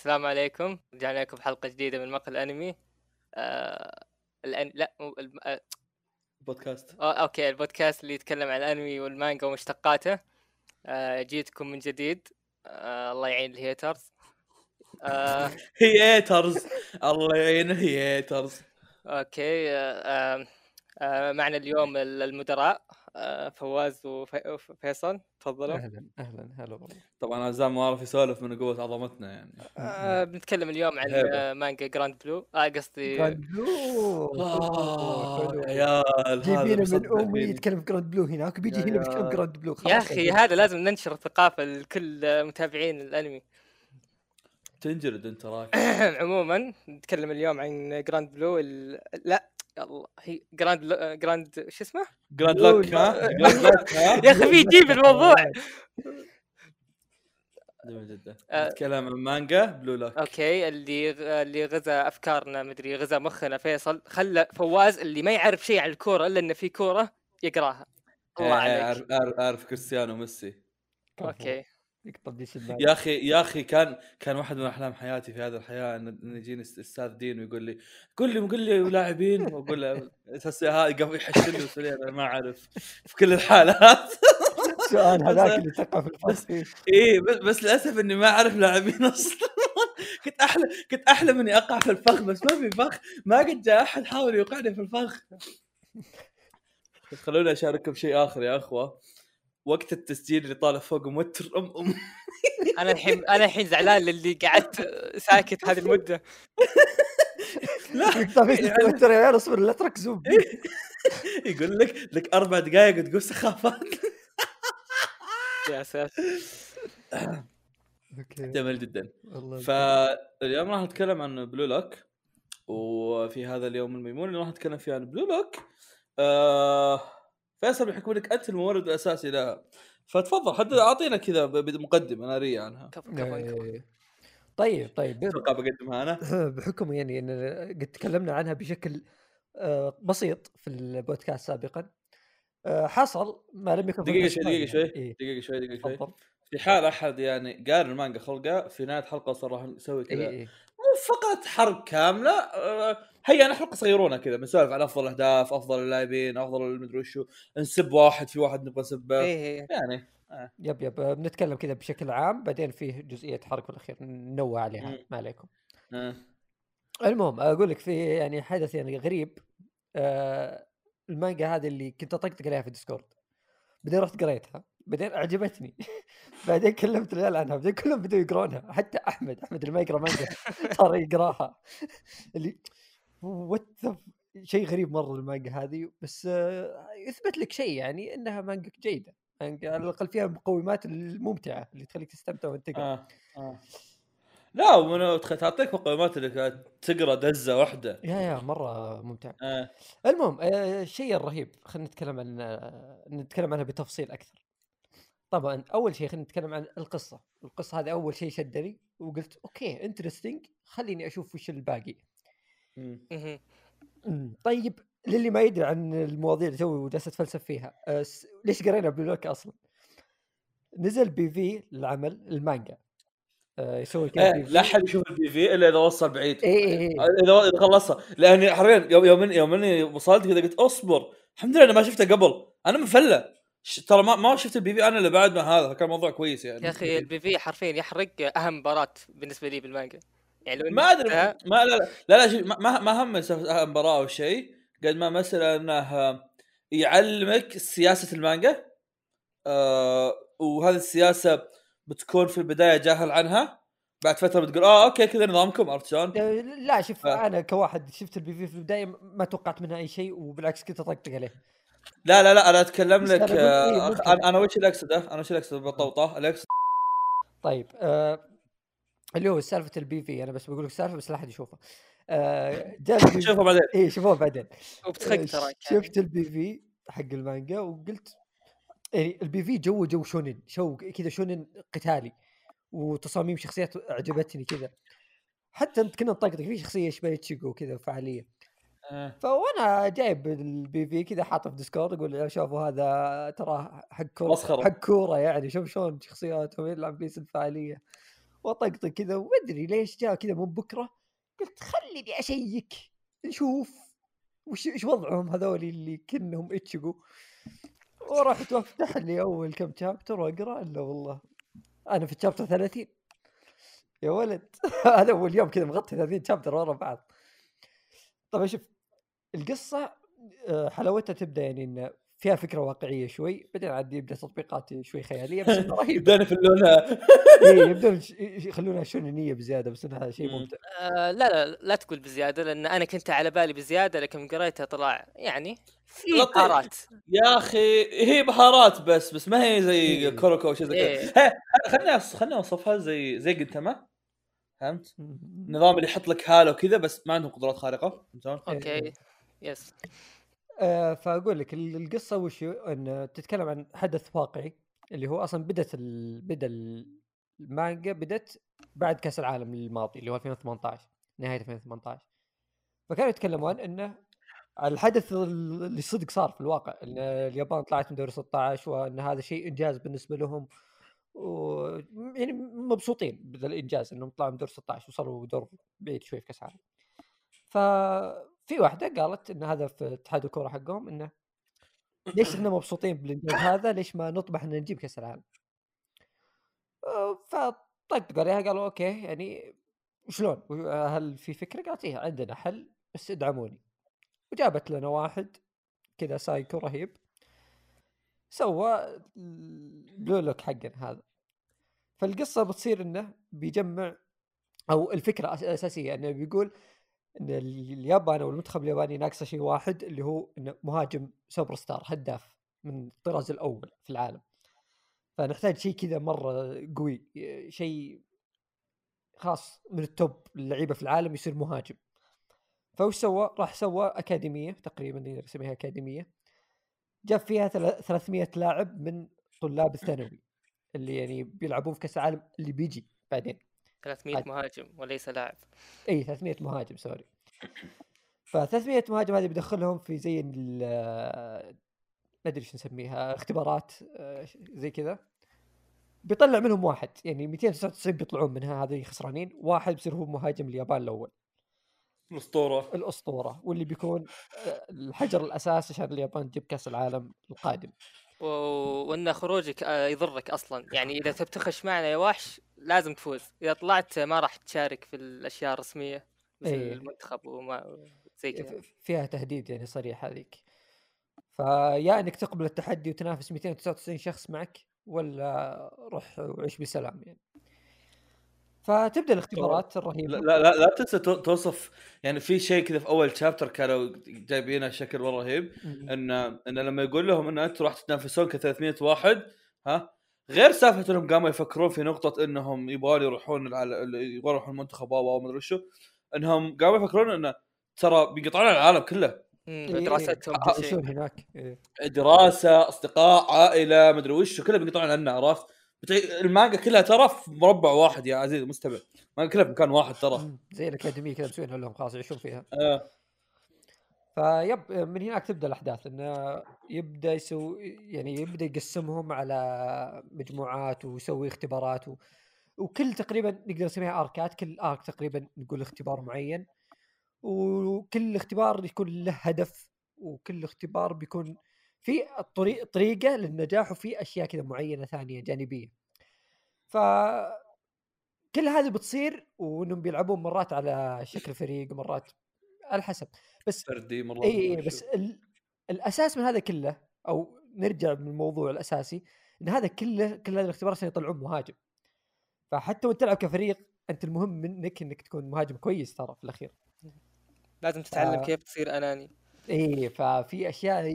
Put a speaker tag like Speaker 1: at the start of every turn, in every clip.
Speaker 1: السلام عليكم. رجعنا لكم بحلقة جديدة من مقهى الأنمي. آه... الأن... لا مو الم... آه...
Speaker 2: بودكاست
Speaker 1: آه... أوكي البودكاست اللي يتكلم عن الأنمي والمانجا ومشتقاته. آه... جيتكم من جديد. آه... الله يعين ال haters. آه...
Speaker 2: haters. الله يعين haters
Speaker 1: أوكي آه... آه... آه... معنا اليوم المدراء. فواز وفيصل تفضلوا
Speaker 3: أهلا أهلا هلا والله
Speaker 2: طبعا عزام ما عرف يسولف من قوة عظمتنا يعني
Speaker 1: آه... بنتكلم اليوم عن
Speaker 2: هيبة.
Speaker 1: آه... مانجا جراند بلو آه قصدي
Speaker 3: جراند بلو
Speaker 2: آه،. يا عيال هذا
Speaker 3: جايبينه من
Speaker 2: أمي.
Speaker 3: يتكلم جراند بلو هناك بيجي هنا بيتكلم. جراند بلو
Speaker 1: يا
Speaker 3: أخي.
Speaker 1: هذا لازم ننشر الثقافة لكل آه، متابعين الأنمي
Speaker 2: تنجلد أنت راك
Speaker 1: عموما نتكلم اليوم عن جراند بلو ال... لا يا الله هي جراند ل... جراند شو اسمه؟
Speaker 2: جراند لوك ها؟ جراند لوك ها؟
Speaker 1: يا أخي في جيب الموضوع.
Speaker 2: جميل جدا.
Speaker 1: آه.
Speaker 2: نتكلم عن مانجا بلو لوك
Speaker 1: أوكي اللي غ- اللي غزا أفكارنا مدري غزا مخنا فيصل. خلى فواز اللي ما يعرف شيء عن الكورة إلا إنه في كورة يقراها. الله
Speaker 2: إيه،
Speaker 1: عليك.
Speaker 2: اعرف كريستيانو وميسي
Speaker 3: أوكي.
Speaker 2: يا أخي يا أخي كان كان واحد من أحلام حياتي في هذه الحياة إن يجيني أستاذ دين ويقول لي قل لي قل لي لاعبين وأقول له يقف يحشر لي ويقول أنا ما أعرف في كل الحالات.
Speaker 3: السؤال هذاك اللي تقع في الفصل.
Speaker 2: اي بس, بس للأسف إني ما أعرف لاعبين أصلا. كنت احلم كنت احلم اني أقع في الفخ بس ما في فخ ما قد جاء أحد حاول يوقعني في الفخ. خلوني أشارككم شيء آخر يا أخوة. وقت التسجيل اللي طالع فوق موتر أم أم.
Speaker 1: أنا الحين أنا الحين زعلان للي قعدت ساكت هذه المدة.
Speaker 3: يقطع في تويتر يا عيال؟ اصبر لا تركزون
Speaker 2: يقول لك لك أربع دقائق وتقول سخافات.
Speaker 1: يا ساتر.
Speaker 3: okay.
Speaker 2: جميل جدا. فاليوم راح نتكلم عن Blue Lock وفي هذا اليوم الميمون اللي راح نتكلم فيه عن Blue Lock آه فيصل بحكم انك أنت المورد الأساسي لها فتفضل حد أعطينا كذا مقدمه ناريه عنها.
Speaker 1: كفو كفو كفو.
Speaker 3: إيه. طيب. طيب
Speaker 2: أتوقع بقدمها أنا؟
Speaker 3: بحكم يعني إن قد تكلمنا عنها بشكل آه، بسيط في البودكاست سابقا. آه، حصل ما لم يكن
Speaker 2: دقيقة شوي دقيقة شوي.
Speaker 3: إيه،
Speaker 2: دقيقة شوي دقيقة شوي. في حال أحد يعني قاري المانجا خلقه في نهاية الحلقة صار راح نسوي كذا.
Speaker 3: اي
Speaker 2: مو فقط حرب كاملة آه، هيا نحن حلقه صغيرونة كذا بنسولف عن أفضل الأهداف أفضل اللاعبين أفضل المدري وشو نسب واحد في واحد نبغى نسبه.
Speaker 1: إيه إيه.
Speaker 2: يعني
Speaker 3: يب يب. آه، بنتكلم كذا بشكل عام بعدين فيه جزئية حرق في الأخير ننوه عليها. ما عليكم.
Speaker 2: آه.
Speaker 3: المهم أقول لك في يعني حدث يعني غريب آه المانجا هذه اللي كنت أطقطق عليها في ال Discord بعدين رحت قريتها بعدين أعجبتني. بعدين كلمت العيال عنها بعدين كلهم بدوا يقرونها. حتى أحمد أحمد اللي ما يقرا مانجا صار يقراها. اللي شيء غريب مرة المانجا هذه بس آه يثبت لك شيء يعني إنها مانجا جيدة مانجا على الأقل فيها المقومات الممتعة اللي تخليك تستمتع وانت تقرا
Speaker 2: آه. آه. لا ومن تعطيك مقومات إنك تقرأ دزة واحدة
Speaker 3: يا يا مرة ممتع
Speaker 2: آه.
Speaker 3: المهم آه، الشيء الرهيب خلينا نتكلم عن آه، نتكلم عنها بتفصيل أكثر طبعا أول شيء خلينا نتكلم عن القصة القصة هذه أول شيء شدني وقلت okay interesting خليني أشوف وش الباقي طيب للي ما يدري عن المواضيع اللي توي جالس أتفلسف فيها آه، س- ليش قرينا Blue Lock أصلا؟ نزل بي في العمل المانجا. آه، يسوي كذا
Speaker 2: إيه،. لا أحد يشوف البي في إلا إذا وصل بعيد.
Speaker 3: اي اي اي
Speaker 2: إذا إذا خلصها لأني حرفيا يوم يوم يوم إني وصلت كذا قلت أصبر. الحمد لله أنا ما شفته قبل. أنا مفلة. ش- ترى ما ما شفت البي في أنا اللي بعد ما هذا. فكان موضوع كويس يعني.
Speaker 1: يا أخي البي في حرفيا يحرق أهم مباراة بالنسبة لي بالمانجا. يعني لو
Speaker 2: ما
Speaker 1: أدري
Speaker 2: ما لا لا لا, ما ما ما هم مباراة أو شيء قد ما مساله إنه يعلمك سياسة المانجا آه وهذه السياسة بتكون في البداية جاهل عنها بعد فترة بتقول آه okay كذا نظامكم عرفت شلون؟
Speaker 3: آه، لا شوف
Speaker 2: آه.
Speaker 3: أنا كواحد شفت ال PV في البداية ما توقعت منها أي شيء وبالعكس كنت أطقطق عليه
Speaker 2: لا لا لا أنا
Speaker 3: أتكلم
Speaker 2: لك
Speaker 3: إيه،
Speaker 2: آه. أنا وش اللي أقصده؟ أنا وش اللي أقصده بالطوطه؟ اللي اقصد
Speaker 3: طيب آه اللي هو سالفة ال PV أنا بس بقول لك سالفة بس لا أحد يشوفها. آه
Speaker 2: شوفه بعدين.
Speaker 3: اي شوفوها بعدين. آه،
Speaker 1: تراك
Speaker 3: شفت البي في حق المانجا وقلت يعني البي في جو جو شونن شو كذا شونن قتالي وتصاميم شخصيات أعجبتني كذا. حتى أنت كنا نطقطق في شخصية شبه تشيكو كذا فعالية.
Speaker 2: آه.
Speaker 3: فوانا جايب البي في كذا حاطه في ديسكورد أقول شوفوا هذا ترى حق كوره. حق كورة يعني شوف شلون شخصياتهم يلعب بيس الفعالية. واطقطق كذا وما ادري ليش جاء كذا من بكرة قلت خليني أشيك نشوف وش إيش وضعهم هذول اللي كانهم اتشقوا ورحت وأفتح لي أول كم شابتر وأقرأ إلا والله. أنا في الشابتر 30 يا ولد. هذا أول يوم كذا مغطي 30 شابتر ورا بعض. طبعا شوف القصة آه، حلاوتها تبدأ يعني انه فيها فكرة واقعية شوي بعدين عاد يبدأ تطبيقات شوي خيالية بس رهيب
Speaker 2: يبدون يفلونها
Speaker 3: إيه، يبدون يخلونها شونينيه بزيادة بس إنها شيء
Speaker 2: مم.
Speaker 3: ممتع
Speaker 1: آه لا لا لا تقول بزيادة لأن أنا كنت على بالي بزيادة لكن قريتها طلع يعني في. بهارات
Speaker 2: يا أخي هي بهارات بس بس ما هي زي
Speaker 3: إيه.
Speaker 2: كوروكو أو شيء زي
Speaker 1: إيه.
Speaker 2: كذا خليني أص- خليني أوصفها زي زي جنتما فهمت؟ نظام اللي يحط لك حاله وكذا بس ما عندهم قدرات خارقة فهمت؟
Speaker 1: okay yes
Speaker 3: آه، فأقول لك ال- القصة وش؟ إن تتكلم عن حدث واقعي اللي هو أصلا بدت ال... بدأ ال- المانجا بدت بعد كأس العالم الماضي اللي هو 2018 نهاية 2018 فكانوا يتكلمون إنه الحدث ال- اللي صدق صار في الواقع إن اليابان طلعت من دوري 16 وإن هذا شيء إنجاز بالنسبة لهم و يعني مبسوطين بهذا الإنجاز إنهم طلعوا من دور 16 وصلوا دور بعيد شوي في كأس العالم. ففي واحدة قالت إن هذا في اتحاد الكورة حقهم إنه ليش إحنا مبسوطين بالإنجاز هذا ليش ما نطمح إن نجيب كأس العالم؟ آه، فطقطقوا عليها قالوا okay يعني شلون؟ هل في فكرة؟ قالت إيه عندنا حل بس ادعموني. وجابت لنا واحد كذا سايكو رهيب سوى ال Blue Lock حقنا هذا فالقصة بتصير إنه بيجمع أو الفكرة الاساسيه إنه بيقول إن اليابان أو المنتخب الياباني ناقصه شيء واحد اللي هو انه مهاجم سوبر ستار هداف من الطراز الأول في العالم. فنحتاج شيء كذا مرة قوي شيء خاص من ال top اللعيبه في العالم يصير مهاجم. فوش سوى؟ راح سوى أكاديمية تقريبا نقدر نسميها أكاديمية. جاب فيها ثلا- 300 لاعب من طلاب الثانوي اللي يعني بيلعبون في كأس العالم اللي بيجي بعدين.
Speaker 1: 300
Speaker 3: عاد.
Speaker 1: مهاجم وليس لاعب.
Speaker 3: إي 300 مهاجم سوري. ف 300 مهاجم هذه بيدخلهم في زي ال- ما أدري شو نسميها اختبارات آه، زي كذا. بيطلع منهم واحد يعني 299 بيطلعون منها هذه خسرانين. واحد بيصير هو مهاجم اليابان الأول.
Speaker 2: الأسطورة.
Speaker 3: الأسطورة واللي بيكون آه، الحجر الأساس عشان اليابان تجيب كأس العالم القادم.
Speaker 1: وإن خروجك آه، يضرك أصلا. يعني إذا تبي تخش معنا يا وحش لازم تفوز. إذا طلعت ما راح تشارك في الأشياء الرسمية مثل
Speaker 3: إيه.
Speaker 1: المنتخب وما زي كذا.
Speaker 3: ف- فيها تهديد يعني صريح هذيك. فيا إنك تقبل التحدي وتنافس 299 شخص معك ولا روح وعيش بسلام يعني؟ فتبدأ الاختبارات الرهيبة.
Speaker 2: لا لا لا, تنسى تو- توصف يعني في شيء كذا في أول شابتر كانوا جايبينه بشكل مره رهيب. إن إن لما يقول لهم إن أنتم راح تتنافسون ك 300 واحد ها؟ غير سالفة إنهم قاموا يفكرون في نقطة إنهم يبغون يروحون. يبغون يروحون المنتخب أو ما أدري شو. إنهم قاموا يفكرون انه ترى بيقطعون على العالم كله.
Speaker 3: إيه،
Speaker 1: دراستهم
Speaker 3: هناك. إيه.
Speaker 2: دراسة أصدقاء عائلة مدري وش كلها بيقطعون عنه عرفت؟ المانجا كلها ترى في مربع واحد يا عزيزي المستمع المانجا كلها في مكان واحد ترى.
Speaker 3: زي الأكاديمية كذا مسوينها لهم خلاص يعيشون فيها
Speaker 2: آه.
Speaker 3: فيب من هناك تبدأ الأحداث إنه يبدأ يسوي يعني يبدأ يقسمهم على مجموعات ويسوي اختبارات و... وكل تقريبا نقدر نسميها اركات كل ارك تقريبا نقول اختبار معين وكل اختبار يكون له هدف وكل اختبار بيكون في الطريق طريقة للنجاح وفي أشياء كذا معينة ثانية جانبية. ف كل هذه بتصير وإنهم بيلعبون مرات على شكل فريق مرات على حسب. بس
Speaker 2: فردي مره
Speaker 3: إي إي بس ال... الأساس من هذا كله أو نرجع من الموضوع الأساسي إن هذا كله كل هذه الاختبارات عشان يطلعون مهاجم. فحتى وانت تلعب كفريق أنت المهم منك إنك تكون مهاجم كويس ترى في الأخير.
Speaker 1: لازم تتعلم
Speaker 3: آه.
Speaker 1: كيف تصير أناني.
Speaker 3: اي ففي أشياء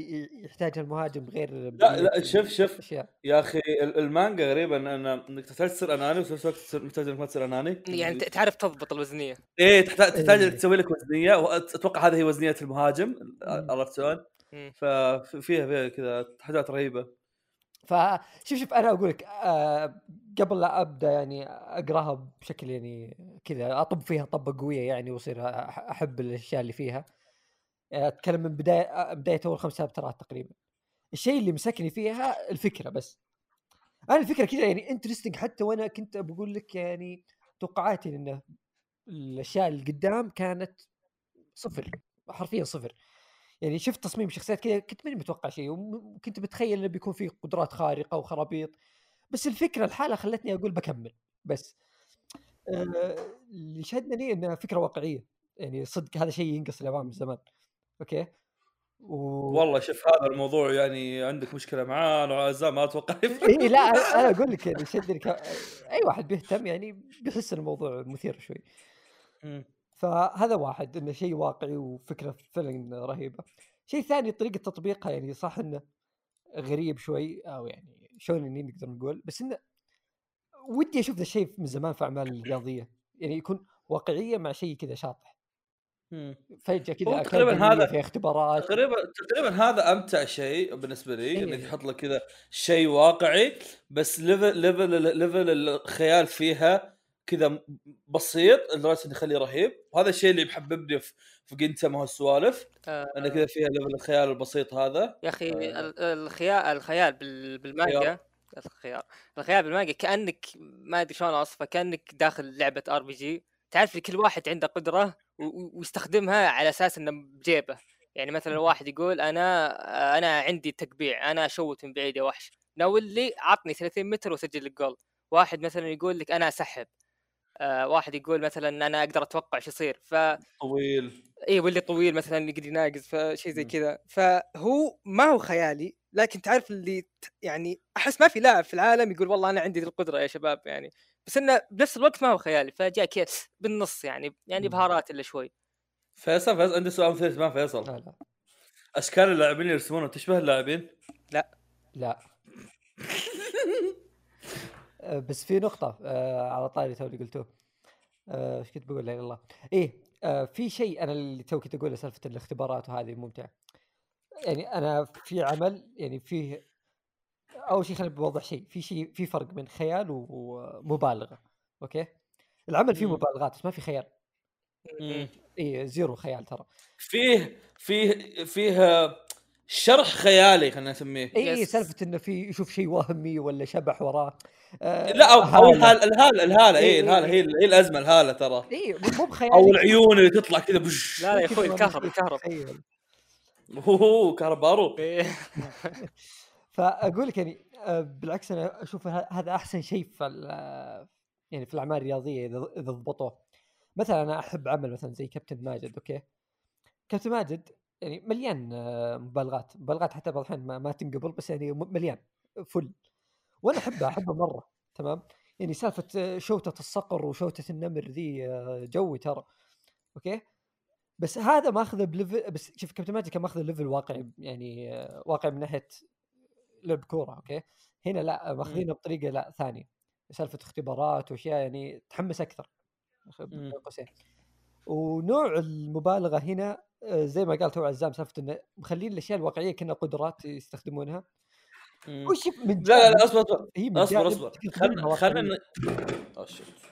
Speaker 3: يحتاجها المهاجم غير
Speaker 2: لا لا شوف شوف
Speaker 3: اشياء ان
Speaker 2: يا أخي ال- المانجا غريبة ان إن إنك تحتاج تصير أناني وفي نفس الوقت محتاج إنك ما تصير أناني
Speaker 1: يعني تعرف تضبط الوزنية
Speaker 2: إيه تحتاج تحتاج
Speaker 3: إيه.
Speaker 2: إنك تسوي لك وزنية وأتوقع هذه هي وزنية المهاجم
Speaker 3: مم.
Speaker 2: عرفت شلون؟
Speaker 1: مم.
Speaker 2: ففيها فيها كذا تحديات رهيبة
Speaker 3: فشوف شوف أنا أقول لك آه قبل لا أبدأ يعني أقراها بشكل يعني كذا أطب فيها طبة قوية يعني واصير أحب الأشياء اللي فيها أتكلم من بداية بداية أول خمس شابترات تقريبا. الشيء اللي مسكني فيها الفكرة بس. أنا الفكرة كذا يعني انترستنج حتى وأنا كنت بقول لك يعني توقعاتي انه الأشياء اللي قدام كانت صفر حرفيا صفر. يعني شفت تصميم شخصيات كذا كنت ماني متوقع شيء وكنت متخيل إنه بيكون في قدرات خارقة وخرابيط. بس الفكرة الحالة خلتني أقول بكمل بس. آه، اللي شدني إنها فكرة واقعية. يعني صدق هذا شيء ينقص اليابان من زمان. أوكي.
Speaker 2: و... والله شوف هذا الموضوع يعني عندك مشكلة معاه عزام ما أتوقع.
Speaker 3: إي لا أنا أقول لك يعني شدني ك... أي واحد بيهتم يعني بيحس إن الموضوع مثير شوي. فهذا واحد إنه شيء واقعي وفكرة فعلا رهيبة. شيء ثاني طريقة تطبيقها يعني صح إنه غريب شوي أو يعني شلون إني نقدر نقول بس إنه ودي أشوف ذا الشيء من زمان في أعمال رياضية. يعني يكون واقعية مع شيء كذا شاطح. فجأة كذا
Speaker 2: تقريبا هذا
Speaker 3: في اختبارات.
Speaker 2: تقريبا تقريبا هذا أمتع شيء بالنسبة لي إيه. إنك يحط لك كذا شيء واقعي بس level level level الخيال فيها كذا بسيط لدرجة إنه يخليه رهيب. وهذا الشيء اللي محببني في في جنتما وهالسوالف آه. إنه كذا فيها level الخيال البسيط هذا.
Speaker 1: يا أخي آه. الخيال الخيال بالمانجا الخيال الخيال بالمانجا كأنك ما أدري شلون أوصفه كأنك داخل لعبة RPG تعرف كل واحد عنده قدرة ويستخدمها على أساس إنه بجيبه. يعني مثلا واحد يقول أنا أنا عندي تقبيع أنا أشوت من بعيد يا وحش. ناول لي عطني 30 متر وسجل لك جول واحد مثلا يقول لك أنا أسحب. آه واحد يقول مثلا أنا أقدر أتوقع إيش يصير. ف
Speaker 2: طويل.
Speaker 1: اي واللي طويل مثلا يقدر يناقز فشيء زي كذا. فهو ما هو خيالي لكن تعرف اللي يعني أحس ما في لاعب في العالم يقول والله أنا عندي القدرة يا شباب يعني. بس إنه بنفس الوقت ما هو خيالي فجاء كذا بالنص يعني يعني بهارات إلا شوي.
Speaker 2: فيصل فيصل عندي سؤال مثير ما فيصل. لا لا. أشكال اللاعبين اللي يرسمونها تشبه اللاعبين؟
Speaker 1: لا.
Speaker 3: لا. آه، بس في نقطة آه على طاري تو اللي قلتوه. آه، إيش كنت بقول؟ لا الله. إيه آه في شيء أنا اللي تو كنت أقوله سالفة الاختبارات وهذه ممتعة يعني أنا في عمل يعني فيه أول شيء خليني بوضح شيء في شيء في فرق بين خيال ومبالغة okay؟ العمل فيه مبالغات بس ما في خيال. اي zero خيال ترى.
Speaker 2: فيه فيه فيه شرح خيالي خلينا نسميه.
Speaker 3: اي سالفة إنه في يشوف شيء وهمي ولا شبح وراه.
Speaker 2: آه لا أو, أو الهالة الهالة الهالة اي الهالة هي هي الأزمة الهالة ترى.
Speaker 3: اي مو بخيال.
Speaker 2: أو العيون اللي تطلع كذا
Speaker 1: بش. لا يا أخوي الكهرب الكهرب
Speaker 2: أوه كهربارو
Speaker 3: فأقول لك يعني آه، بالعكس أنا أشوف هذا أحسن شيء في يعني في الأعمال الرياضية إذا ضبطوه. مثلا أنا أحب عمل مثلا زي كابتن ماجد okay؟ كابتن ماجد يعني مليان آه، مبالغات مبالغات حتى بعض الأحيان ما, ما تنقبل بس يعني مليان فل. وأنا احبها احبها مرة تمام؟ يعني سالفة آه، شوته الصقر وشوته النمر ذي جوي ترى okay؟ بس هذا ماخذه ب level بس شوف كابتن ماجد كان ماخذه level واقعي يعني واقعي من ناحية لعب كورة okay؟ هنا لا ماخذينه بطريقة لا ثانية. سالفة اختبارات وأشياء يعني تحمس أكثر. قوسين. ونوع المبالغة هنا آه، زي ما قال تو عزام سالفة إنه مخلين الأشياء الواقعية كأنها قدرات يستخدمونها.
Speaker 2: وش من لا لا أصبر أصبر. أصبر أصبر. خلينا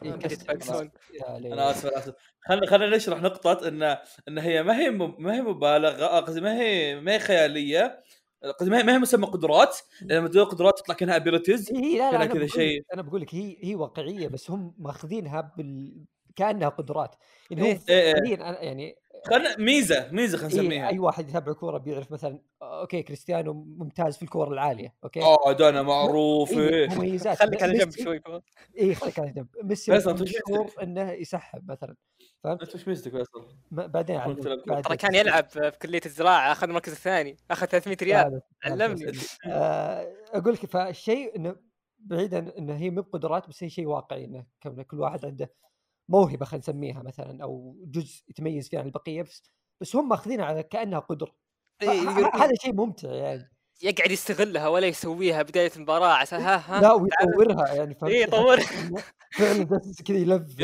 Speaker 2: إيه، أنا آسف آسف. خلينا خلينا نشرح نقطة ان إن هي ما هي ما هي مبالغة قصدي ما هي ما هي خيالية. ما هي ما هي مسمى قدرات؟ لما تقول قدرات تطلع كأنها abilities
Speaker 3: هي لا لا كذا شيء. أنا بقول لك هي هي واقعية بس هم ماخذينها بال كأنها قدرات. يعني
Speaker 2: إيه إيه إيه. يعني خلنا ميزة ميزة خلينا نسميها.
Speaker 3: إيه أي واحد يتابع كوره بيعرف مثلا okay كريستيانو ممتاز في الكور العالية okay؟
Speaker 2: آه دانا معروف.
Speaker 1: إيه مميزات. خليك على جنب شوي
Speaker 3: اي خليك على جنب. ميسي مشهور إنه يسحب مثلا
Speaker 2: فهمت؟ أنت وش ميزتك فيصل؟
Speaker 3: بعدين
Speaker 1: ترى كان يلعب في كلية الزراعة أخذ المركز الثاني أخذ 300 ريال. علمني.
Speaker 3: آه، أقول لك فالشيء إنه بعيدا إنه هي مو بقدرات بس هي شيء واقعي إنه كل واحد عنده موهبة خلينا نسميها مثلا أو جزء يتميز فيه عن البقية بس بس هم ماخذينها على كأنها قدرة. إيه، هذا شيء ممتع يعني.
Speaker 1: يقعد يستغلها ولا يسويها بداية المباراة عشان ها ها.
Speaker 3: لا ويطورها يعني
Speaker 1: فهمت؟ اي يطورها.
Speaker 3: فعلا كذا يلف.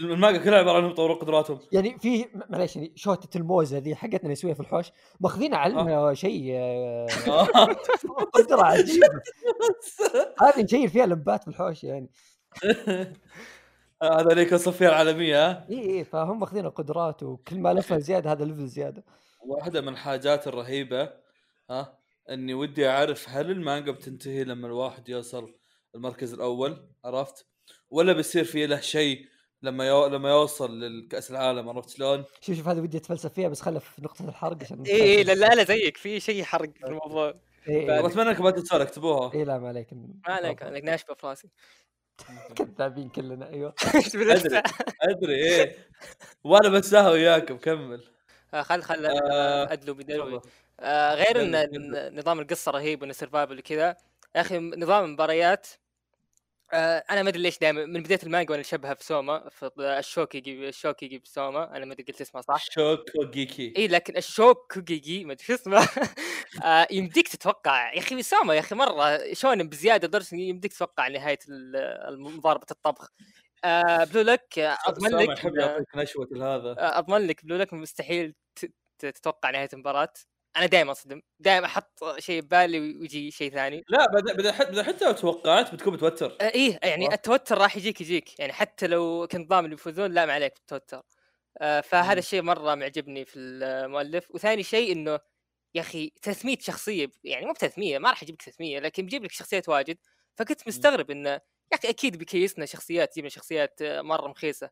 Speaker 2: المانجا كلها عبارة عن يطورون قدراتهم.
Speaker 3: يعني في معليش يعني شوتة الموزة ذي حقتنا نسويها في الحوش ماخذين علمنا آه. شيء آه. قدرة عجيبة. هذه نشيل فيها لمبات في الحوش يعني.
Speaker 2: هذا ليك الصفيه العالميه ها؟
Speaker 3: إي إي فهم ماخذين القدرات وكل ما لفها زيادة هذا level زيادة.
Speaker 2: واحدة من الحاجات الرهيبة ها؟ إني ودي أعرف هل المانجا بتنتهي لما الواحد يوصل المركز الأول؟ عرفت؟ ولا بيصير في له شيء لما يو... لما يوصل للكأس العالم عرفت شلون؟
Speaker 3: شوف شوف هذا ودي أتفلسف فيها بس خلها في نقطة الحرق عشان
Speaker 1: إي إي لا لا زيك في شيء حرق في الموضوع.
Speaker 3: إيه إيه.
Speaker 2: أتمنى انكم ما تنسون اكتبوها.
Speaker 3: إيه لا ما عليك.
Speaker 1: ما عليك عليك ناشفة في راسي.
Speaker 3: كذابين كلنا
Speaker 1: أيوه. بدأت؟
Speaker 2: أدري إيه. وأنا بنساها وياكم كمل
Speaker 1: آه، خل خل
Speaker 2: آه،
Speaker 1: أدلو بدلوي. آه، غير إن نظام القصة رهيب وانه survival وكذا. يا أخي نظام المباريات أنا ما أدري ليش دائما من بداية المانجا وأنا اشبهها في سوما في الشوك يجي الشوك يجي سوما أنا ما أدري قلت اسمها صح.
Speaker 2: شوكو جيكي
Speaker 1: إي لكن الشوك كوجيجي ما أدري شو اسمه. آه، يمديك تتوقع يا أخي سوما يا أخي مرة شونن بزيادة لدرجة إن يمديك تتوقع نهاية مضاربة الطبخ. آه، بلو لك آه،
Speaker 2: أضمن
Speaker 1: لك
Speaker 2: يعطيك نشوة هذا
Speaker 1: آه، أضمن لك بلو لك مستحيل تتوقع نهاية المباراة. أنا دائما أصدم دائما أحط شيء ببالي ويجي شيء ثاني.
Speaker 2: لا بدا بدا حتى بدا حتى لو توقعت بتكون متوتر.
Speaker 1: آه، إيه يعني
Speaker 2: صح.
Speaker 1: التوتر راح يجيك يجيك. يعني حتى لو كنت ضامن يفوزون لا ما عليك بالتوتر. آه، فهذا. الشيء مرة معجبني في المؤلف. وثاني شيء إنه يا أخي 300 شخصية يعني مو ب 300 ما راح يجيب لك 300 لكن بيجيب لك شخصيات واجد. فكنت مستغرب إنه يا أخي أكيد بيكيسنا شخصيات جيبنا شخصيات مرة مخيسة.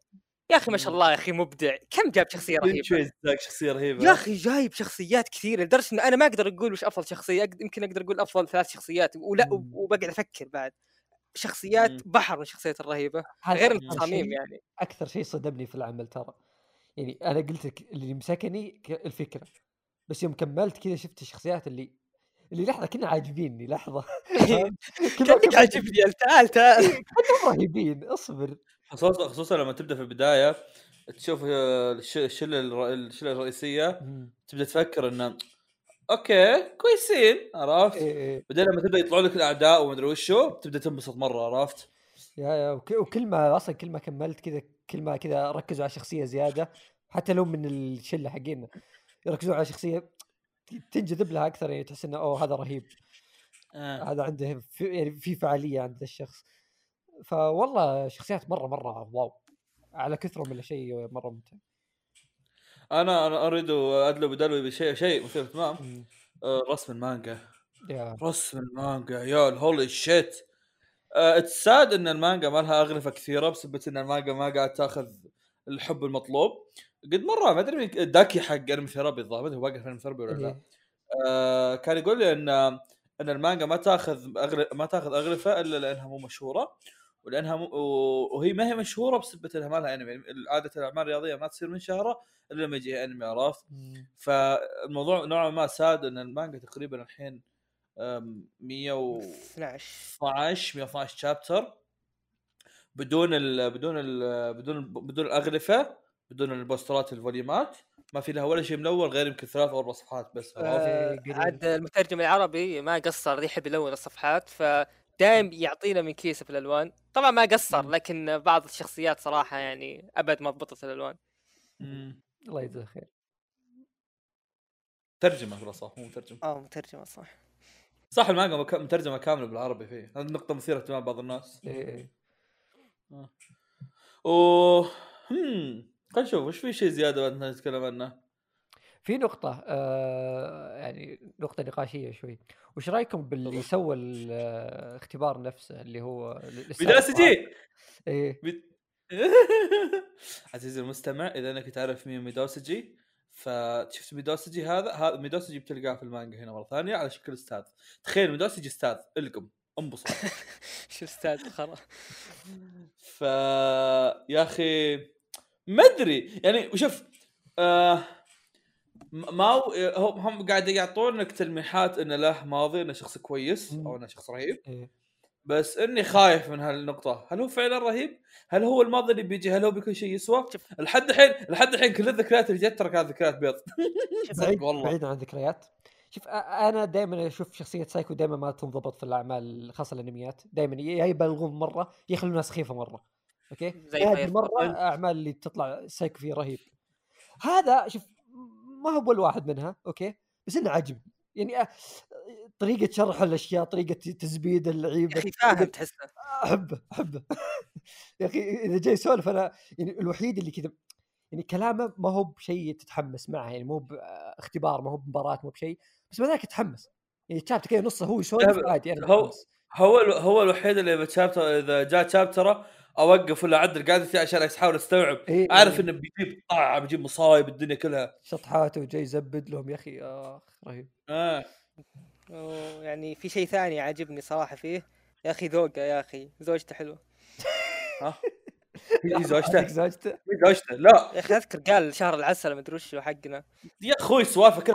Speaker 1: يا أخي ما شاء. الله يا أخي مبدع كم جاب شخصية
Speaker 2: رهيبة؟ ذاك شخصية رهيبة.
Speaker 1: يا أخي جايب شخصيات كثيرة لدرجة إنه أنا ما أقدر أقول وش أفضل شخصية أقد- يمكن أقدر أقول أفضل ثلاث شخصيات ولا. وبقعد أفكر بعد. شخصيات
Speaker 2: مم.
Speaker 1: بحر من الشخصيات
Speaker 3: الرهيبة
Speaker 1: غير التصاميم يعني.
Speaker 3: أكثر شيء صدمني في العمل ترى. يعني أنا قلت لك اللي مسكني الفكرة بس يوم كملت كذا شفت الشخصيات اللي اللي لحظة كنا عاجبيني
Speaker 1: لحظة
Speaker 3: كأنك
Speaker 1: عاجبني تعال تعال.
Speaker 3: كلهم رهيبين اصبر.
Speaker 2: خصوصا خصوصا لما تبدأ في البداية تشوف آه، الش- الشلة الشلة
Speaker 3: الرئيسية.
Speaker 2: تبدأ تفكر إنه أوكي كويسين عرفت
Speaker 3: إيه إيه.
Speaker 2: بعدين لما تبدأ يطلعوا لك الأعداء ومدري وشو تبدأ تنبسط مرة عرفت
Speaker 3: يا يا وك- وكل ما أصلا كل ما كملت كذا كل ما كذا ركزوا على شخصية زيادة حتى لو من الشلة حقينا يركزون على شخصية تنجذب لها أكثر يعني تحس إنه أوه هذا رهيب
Speaker 2: آه.
Speaker 3: هذا عنده في يعني في فعالية عند الشخص فوالله شخصيات مرة مرة wow على كثرة من الشيء مرة ممتع
Speaker 2: أنا أنا أريد ادلو بدلو بشيء شيء مثير اهتمام. آه، رسم المانجا.
Speaker 3: يا.
Speaker 2: رسم المانجا يا holy shit it's sad إن المانجا ما لها اغلفه كثيرة بسبب إن المانجا ما قاعد تأخذ الحب المطلوب. قد مرة ما أدري داكي حق Anime Therapy الظاهر ما أدري هو واقف في Anime Therapy ولا لا.
Speaker 3: إيه.
Speaker 2: آه كان يقول لي إن إن المانجا ما تأخذ أغل... ما تأخذ اغلفه إلا لأنها مو مشهورة. ولأنها م... وهي ما هي مشهورة بسبب إنها ما لها انمي عادة الأعمال الرياضية ما تصير منشهره إلا لما يجي انمي عرفت. فالموضوع نوعا ما sad إن المانجا تقريبا الحين أم، 112
Speaker 1: 12
Speaker 2: 112 chapter بدون ال بدون ال بدون بدون الاغلفه بدون البوسترات ال volume ات ما في لها ولا شيء ملون غير يمكن ثلاث أو أربع صفحات بس؟
Speaker 1: آه،. عاد المترجم العربي ما قصر يحب يلون الصفحات فدائم يعطينا من كيسه في الألوان. طبعا ما قصر. لكن بعض الشخصيات صراحة يعني أبد ما ضبطت الألوان.
Speaker 2: مم.
Speaker 3: الله يجزاه خير.
Speaker 2: ترجمة بالاصح مو مترجم
Speaker 1: آه مترجمة صح.
Speaker 2: صح المانجا مترجمة كاملة بالعربي فيه. هذه نقطه مثيرة اهتمام بعض الناس.
Speaker 3: إيه إيه.
Speaker 2: و هم خلينا نشوف وش في شيء زيادة بدنا نتكلم عنه؟
Speaker 3: في نقطة آه يعني نقطة نقاشية شوي، وش رأيكم باللي. سوى الاختبار نفسه اللي هو
Speaker 2: تجي إيه. عزيزي المستمع إذا أنك تعرف مين ميدوسجي فشفت ميدوسجي هذا؟ هذا ميدوسجي بتلقاه في المانجا هنا مرة ثانية على شكل أستاذ. تخيل ميدوسجي أستاذ إلقم انبسط.
Speaker 1: شو أستاذ خلاص
Speaker 2: ف يا أخي ما أدري. يعني شوف آه م- ما هو هو- هم قاعد يعطونك تلميحات إنه له ماضي إنه شخص كويس أو إنه شخص رهيب
Speaker 3: إيه
Speaker 2: بس إني خايف من هالنقطة، هل هو فعلا رهيب؟ هل هو الماضي اللي بيجي هل هو بيكون شيء يسوى؟ لحد الحين لحد الحين كل الذكريات اللي جت ترى كانت ذكريات بيض صدق
Speaker 3: بعيد
Speaker 2: والله
Speaker 3: بعيد عن الذكريات شوف أنا دائما أشوف شخصية سايكو دائما ما تنضبط في الأعمال خاصة الأنميات، دائما يا يبالغون مرة يا يخلونها سخيفة مرة. okay؟
Speaker 1: زي
Speaker 3: هذه
Speaker 1: fire
Speaker 3: مرة
Speaker 1: full.
Speaker 3: أعمال اللي تطلع سايكو فيه رهيب. هذا شوف ما هو أول واحد منها okay؟ بس إنه عجبني يعني آه، طريقة شرح الأشياء، طريقة تزبيد
Speaker 1: يا
Speaker 3: اللعيبة
Speaker 1: أخي فاهم تحسه
Speaker 3: أحبه أحبه يا أخي إذا جاي يسولف أنا يعني الوحيد اللي كذا يعني كلامه ما هو بشيء تتحمس معه يعني مو باختبار ما هو بمباراة مو بشيء بس ذلك تتحمس يعني chapter كذا نصه هو يسولف عادي أنا
Speaker 2: هو-. هو هو الوحيد اللي بتشابتر إذا جاء شابتره أوقف ولا أعدل قاعدتي عشان أحاول أستوعب.
Speaker 3: إيه،
Speaker 2: اعرف
Speaker 3: إيه.
Speaker 2: إنه بيجيب طاعة بيجيب مصايب الدنيا كلها.
Speaker 3: شطحاته وجاي يزبد لهم يا أخي أخ رهيب.
Speaker 2: آه.
Speaker 1: أوه، يعني في شيء ثاني عاجبني صراحة فيه. يا أخي ذوقه يا أخي زوجته حلوة.
Speaker 2: ها؟ هي زوجته؟
Speaker 3: زوجته؟
Speaker 2: هي زوجته؟ لا.
Speaker 1: يا أخي أذكر قال شهر العسل مدري وش حقنا.
Speaker 2: يا أخوي سوالفه كلها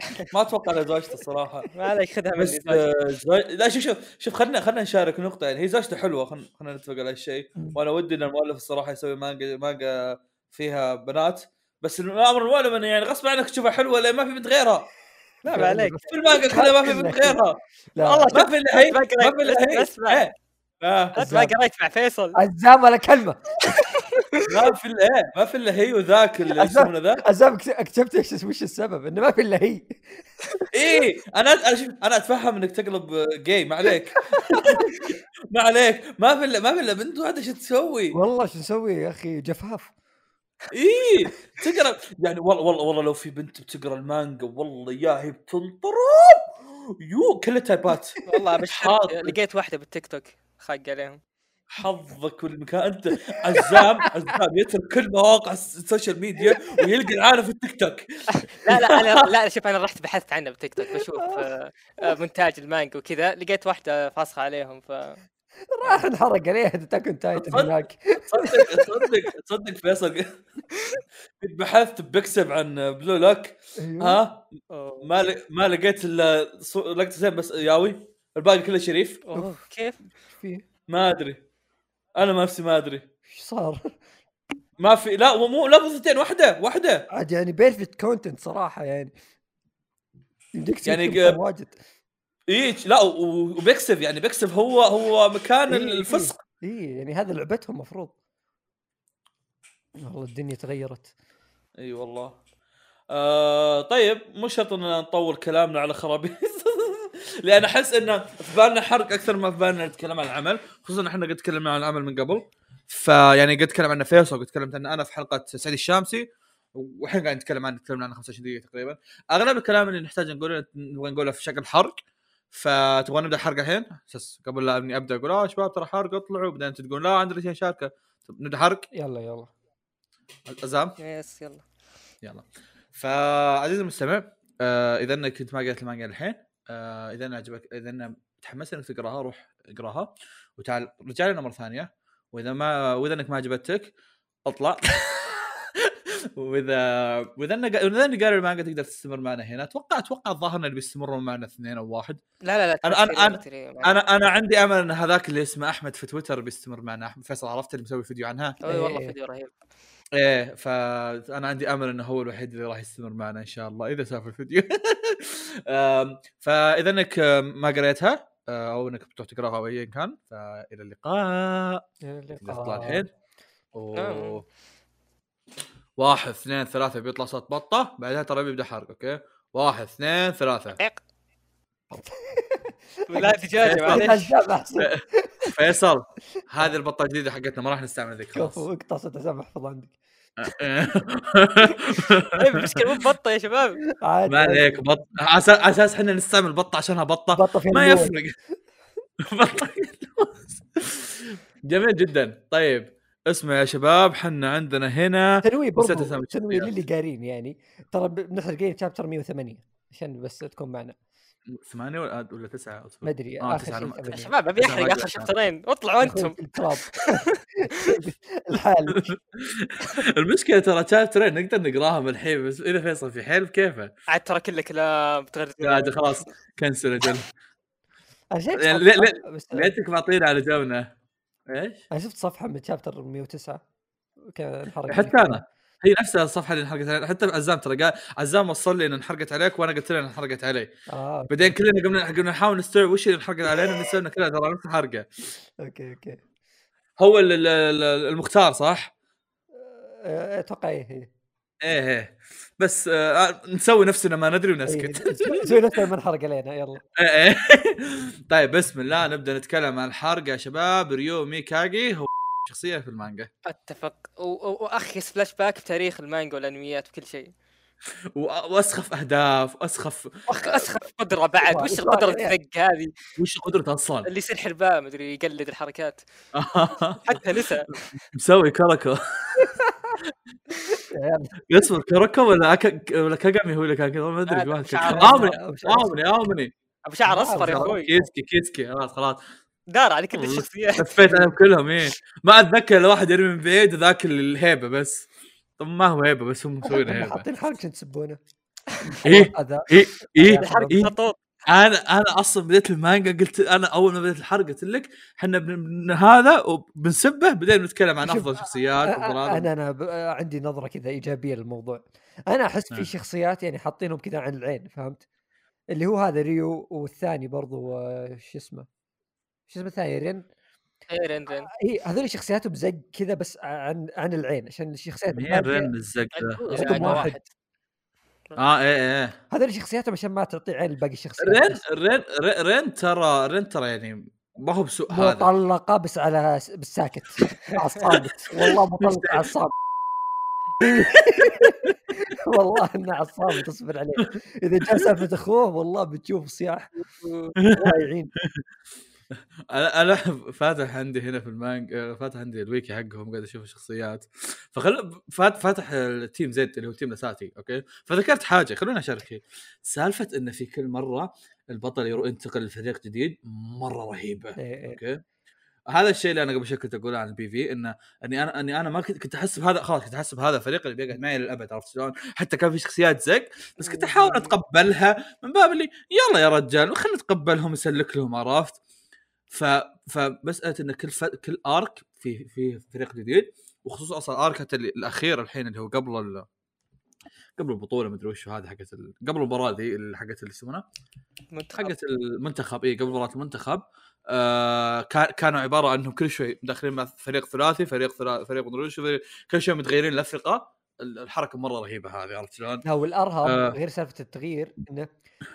Speaker 2: ما أتوقع إنها زوجته الصراحة.
Speaker 1: ما عليك خذها
Speaker 2: بس
Speaker 1: زوجته.
Speaker 2: آه، زوج... لا شوف شوف شوف خلينا خلينا نشارك نقطة يعني هي زوجته حلوة خلينا خلينا نتفق على هالشيء. وأنا ودي إن المؤلف الصراحة يسوي مانجا مانجا فيها بنات بس الأمر المؤلم إنه يعني غصب عنك تشوفها حلوة لأن ما في بنت غيرها.
Speaker 1: لا ما عليك.
Speaker 2: في المانجا كلها ما في بنت غيرها.
Speaker 1: والله
Speaker 2: ما في الا هي
Speaker 1: ما.
Speaker 2: في الا هي.
Speaker 1: اسمع. انت ما قريت مع فيصل.
Speaker 3: عزام ولا كلمة.
Speaker 2: ما في الا إيه ما في إلا هي وذاك اللي يسمونه ذا.
Speaker 3: عزام اكت- اكتشفت إيش وش السبب؟ إنه ما في إلا هي.
Speaker 2: إيه أنا أنا أتفهم إنك تقلب جاي ما عليك. ما عليك. ما في الا ما في إلا بنت واحدة شو تسوي؟
Speaker 3: والله شو نسوي يا أخي؟ جفاف.
Speaker 2: إيه تقرا يعني والله والله والله لو في بنت بتقرأ المانجا والله يا هي بتنطرب يو كلها type ات.
Speaker 1: والله بس. لقيت واحدة بالتيك توك خاق عليهم.
Speaker 2: حظك والمكان أنت عزام عزام يترك كل مواقع الس- ال social media ويلقى العالم في التيك توك
Speaker 1: لا لا أنا لا شوف أنا رحت بحثت عنه بالتيك توك بشوف آه، آه، مونتاج المانجا وكذا لقيت واحدة فاسخة عليهم ف
Speaker 3: راح انحرق عليه Attack on
Speaker 2: Titan
Speaker 3: هناك
Speaker 2: تصدق تصدق تصدق فيصل كنت بحثت بكسب عن Blue Lock
Speaker 3: أيوه.
Speaker 2: ها. ما ل- ما لقيت إلا لقطتين بس ياوي الباقي كله شريف
Speaker 1: أوه. كيف؟
Speaker 3: إيش فيه؟
Speaker 2: ما أدري أنا ما نفسي ما أدري.
Speaker 3: إيش صار؟
Speaker 2: ما في لا مو لا بوظتين واحدة واحدة.
Speaker 3: عاد يعني perfect content صراحة يعني. يمديك
Speaker 2: يعني
Speaker 3: واجد.
Speaker 2: اي لا و- وبيكسب يعني بيكسب هو هو مكان
Speaker 3: إيه، إيه.
Speaker 2: الفسق
Speaker 3: اي يعني هذا لعبتهم مفروض. والله الدنيا تغيرت.
Speaker 2: إي والله. آه طيب مو شرط إننا نطول كلامنا على خرابيط. لأن أحس انه في بالنا حرق أكثر ما في بالنا نتكلم عن العمل خصوصا إحنا قد تكلمنا عن العمل من قبل. فيعني قد تكلم عنه فيصل قد تكلمت عنه أنا في حلقة سعيد الشامسي والحين قاعد نتكلم عنه تكلمنا عنه 25 دقيقة تقريبا. أغلب الكلام اللي نحتاج نقوله نبغى نقوله في شكل حرق. فتبغى نبدأ حرق الحين؟ أساس قبل لا إني أبدأ أقول آه شباب ترى حرق اطلعوا. بعدين أنت تقول لا عندنا شيء شاركة. نبدأ حرق؟
Speaker 3: يلا يلا.
Speaker 2: ازام
Speaker 1: يس يلا.
Speaker 2: يلا. فعزيزي المستمع آه إذا إنك كنت ما قريت المانجا الحين آه إذا عجبك إذا متحمس إنك تقراها روح اقراها وتعال رجع لنا مرة ثانية. وإذا ما وإذا إنك ما عجبتك أطلع. وإذا وإذا انك وإذا انك قاري المانجا تقدر تستمر معنا هنا. أتوقع أتوقع الظاهر إنه بيستمرون معنا اثنين أو واحد.
Speaker 1: لا لا لا
Speaker 2: أنا- أنا-
Speaker 1: تفكيري-
Speaker 2: أنا-. أنا أنا عندي أمل إن هذاك اللي اسمه أحمد في تويتر بيستمر معنا. أحمد فيصل عرفت اللي مسوي فيديو عنها؟
Speaker 1: اي والله
Speaker 3: إيه.
Speaker 1: فيديو رهيب.
Speaker 2: إيه فانا عندي أمل إنه هو الوحيد اللي راح يستمر معنا إن شاء الله إذا سافر الفيديو. فإذا إنك ما قريتها أه، أو إنك بتروح تقراها أو ايا كان فإلى اللقاء.
Speaker 3: إلى
Speaker 2: تقدر تطلع
Speaker 3: اللقاء.
Speaker 2: الحين.
Speaker 1: آه.
Speaker 2: أوه. واحد اثنين ثلاثة بيطلع صوت بطة. بعدها ترى بيبدأ حرق أوكي؟ واحد اثنين ثلاثة.
Speaker 1: لا
Speaker 3: عزام احسن
Speaker 2: فيصل. هذه البطة الجديدة حقتنا ما راح نستعمل ذيك خلاص
Speaker 3: صوت عزام احفظ عندك.
Speaker 1: المشكلة مو بطة يا شباب.
Speaker 2: ما عليك بط على أساس- على أساس إحنا نستعمل بطة عشانها بطة.
Speaker 3: بطة فيها
Speaker 2: ما. يفرق. بطة جميل جدا. طيب اسمع يا شباب حنا عندنا هنا
Speaker 3: تنويه
Speaker 2: نسيت
Speaker 3: برضو تنويه
Speaker 2: الشخصيات.
Speaker 3: للي قارين يعني. ترى ب- بنحن قايلين شابتر 108 عشان بس تكون معنا.
Speaker 2: ثمانية ولا ولا تسعة
Speaker 3: ما أدري
Speaker 2: آه،
Speaker 3: آخر
Speaker 2: تسعة،
Speaker 3: شيء
Speaker 1: يا. شباب
Speaker 2: أبي
Speaker 1: أحرق
Speaker 2: آخر.
Speaker 1: شابترين. اطلعوا أنتم.
Speaker 3: في التراب الحال
Speaker 2: المشكلة ترى شابترين نقدر نقراهم الحين بس إذا فيصل في حيل بكيفه
Speaker 1: عاد ترى كله كلام
Speaker 2: عاد خلاص كنسل
Speaker 3: أجل.
Speaker 2: يعني
Speaker 3: صفحة-
Speaker 2: ليتك معطينا على جونا. إيش؟
Speaker 3: أنا شفت صفحة من شابتر 109 كان انحرق
Speaker 2: حتى أنا. هي نفسها الصفحة اللي انحرقت علينا حتى عزام ترى قال عزام وصل لي ان انحرقت عليك وأنا قلت له ان انحرقت علي.
Speaker 3: آه
Speaker 2: بعدين كلنا قمنا قمنا نحاول نستوعب وش اللي انحرقت علينا نسينا كلها ترى نفس الحرقه
Speaker 3: أوكي أوكي.
Speaker 2: هو ال- ال- ال- المختار صح؟
Speaker 3: آه، أتوقع إيه إيه.
Speaker 2: إيه إيه. بس آه نسوي نفسنا ما ندري ونسكت.
Speaker 3: إيه، زي نفس ما انحرق علينا يلا.
Speaker 2: إيه إيه. طيب بسم الله نبدأ نتكلم عن الحرق يا شباب. ريو ميكاغي هو شخصية في المانجا.
Speaker 1: أتفق. واخيس فلاش باك بتاريخ المانجا والأنميات وكل شيء.
Speaker 2: وأسخف أهداف
Speaker 1: وأسخف أسخف قدرة بعد. وش
Speaker 3: القدرة.
Speaker 1: الزق هذه؟
Speaker 2: وش قدرته أصلا؟
Speaker 1: اللي يصير حرباء مدري يقلد الحركات. حتى نسى.
Speaker 2: مسوي كركو يصير كركو ولا أك... ولا كاغامي هو اللي كان كذا؟ ما
Speaker 1: أدري
Speaker 2: في امني
Speaker 1: شعر.
Speaker 2: آمني آمني.
Speaker 3: أبو شعر
Speaker 1: أصفر يا أخوي.
Speaker 2: كيسكي كيسكي. خلاص خلاص.
Speaker 1: دار على كل. الشخصيات
Speaker 2: لفيت عليهم كلهم إيه. ما أتذكر إلا واحد يرمي من بعيد وذاك الهيبة بس. طب ما هو هيبة بس هم مسوين هيبة.
Speaker 3: حاطين حرق عشان تسبونه.
Speaker 2: إيه
Speaker 1: إيه
Speaker 2: إيه.
Speaker 1: إيه.
Speaker 2: أنا أنا أصلا بديت المانجا قلت أنا أول ما بديت الحرق قلت لك إحنا بن... هذا وبنسبه بعدين نتكلم عن أفضل شخصيات.
Speaker 3: أنا أنا عندي نظرة كذا إيجابية للموضوع. أنا أحس
Speaker 2: نعم.
Speaker 3: في شخصيات يعني حاطينهم كذا عن العين فهمت؟ اللي هو هذا ريو والثاني برضو آه، شو اسمه؟ شو اسمه الثاني رين
Speaker 1: إيه رين رين
Speaker 3: اي هذول شخصياتهم زق كذا بس عن عن العين عشان الشخصيات
Speaker 2: مين رن الزق ذا؟
Speaker 1: يعني
Speaker 3: واحد.
Speaker 2: آه إيه إيه.
Speaker 3: هذول شخصياتهم عشان ما تعطي عين لباقي الشخصيات
Speaker 2: رين. رين رين- رين ترى رين ترى يعني ما هو بسوء هذا.
Speaker 3: مطلقة بس على بالساكت. على الصامت. والله مطلقة على الصامت. والله إنه على الصامت اصبر عليه. إذا جاء سالفة أخوه والله بتشوف صياح. الله يعين.
Speaker 2: أنا أنا فاتح عندي هنا في المانجا فاتح عندي الويكي حقهم قاعد أشوف الشخصيات فخل فات فاتح ال team Z اللي هو team لساتي أوكي فذكرت حاجة خلوني اشارك سالفة انه في كل مرة البطل يروح ينتقل لفريق جديد مرة رهيبة
Speaker 3: إيه إيه.
Speaker 2: أوكي هذا الشيء اللي أنا قبل شوي كنت أقوله عن ال PV انه أني أنا أني أنا ما كنت كنت أحس بهذا خلاص كنت أحس بهذا الفريق اللي بيقعد معي للأبد عرفت شلون؟ حتى كان في شخصيات زق بس كنت أحاول أتقبلها من باب اللي يلا يا رجال خلينا نتقبلهم نسلك لهم عرفت؟ ف فمساله إن كل ف... كل ارك في في فريق جديد وخصوصا أصلا ارك حتى الأخير الحين اللي هو قبل ال... قبل البطولة مدري وش هذه حقت ال... قبل المباراة ذي حقت اللي يسمونها حقت المنتخب اي قبل مباراة المنتخب. آه كان كانوا عبارة أنهم كل شوي داخلين مع فريق ثلاثي فريق ثلاثي فريق مدري فريق- كل شوي متغيرين الأفرقة. ال- الحركة مرة رهيبة هذه عرفت شلون؟
Speaker 3: لا والارهب
Speaker 2: آه.
Speaker 3: غير سالفة التغيير إنه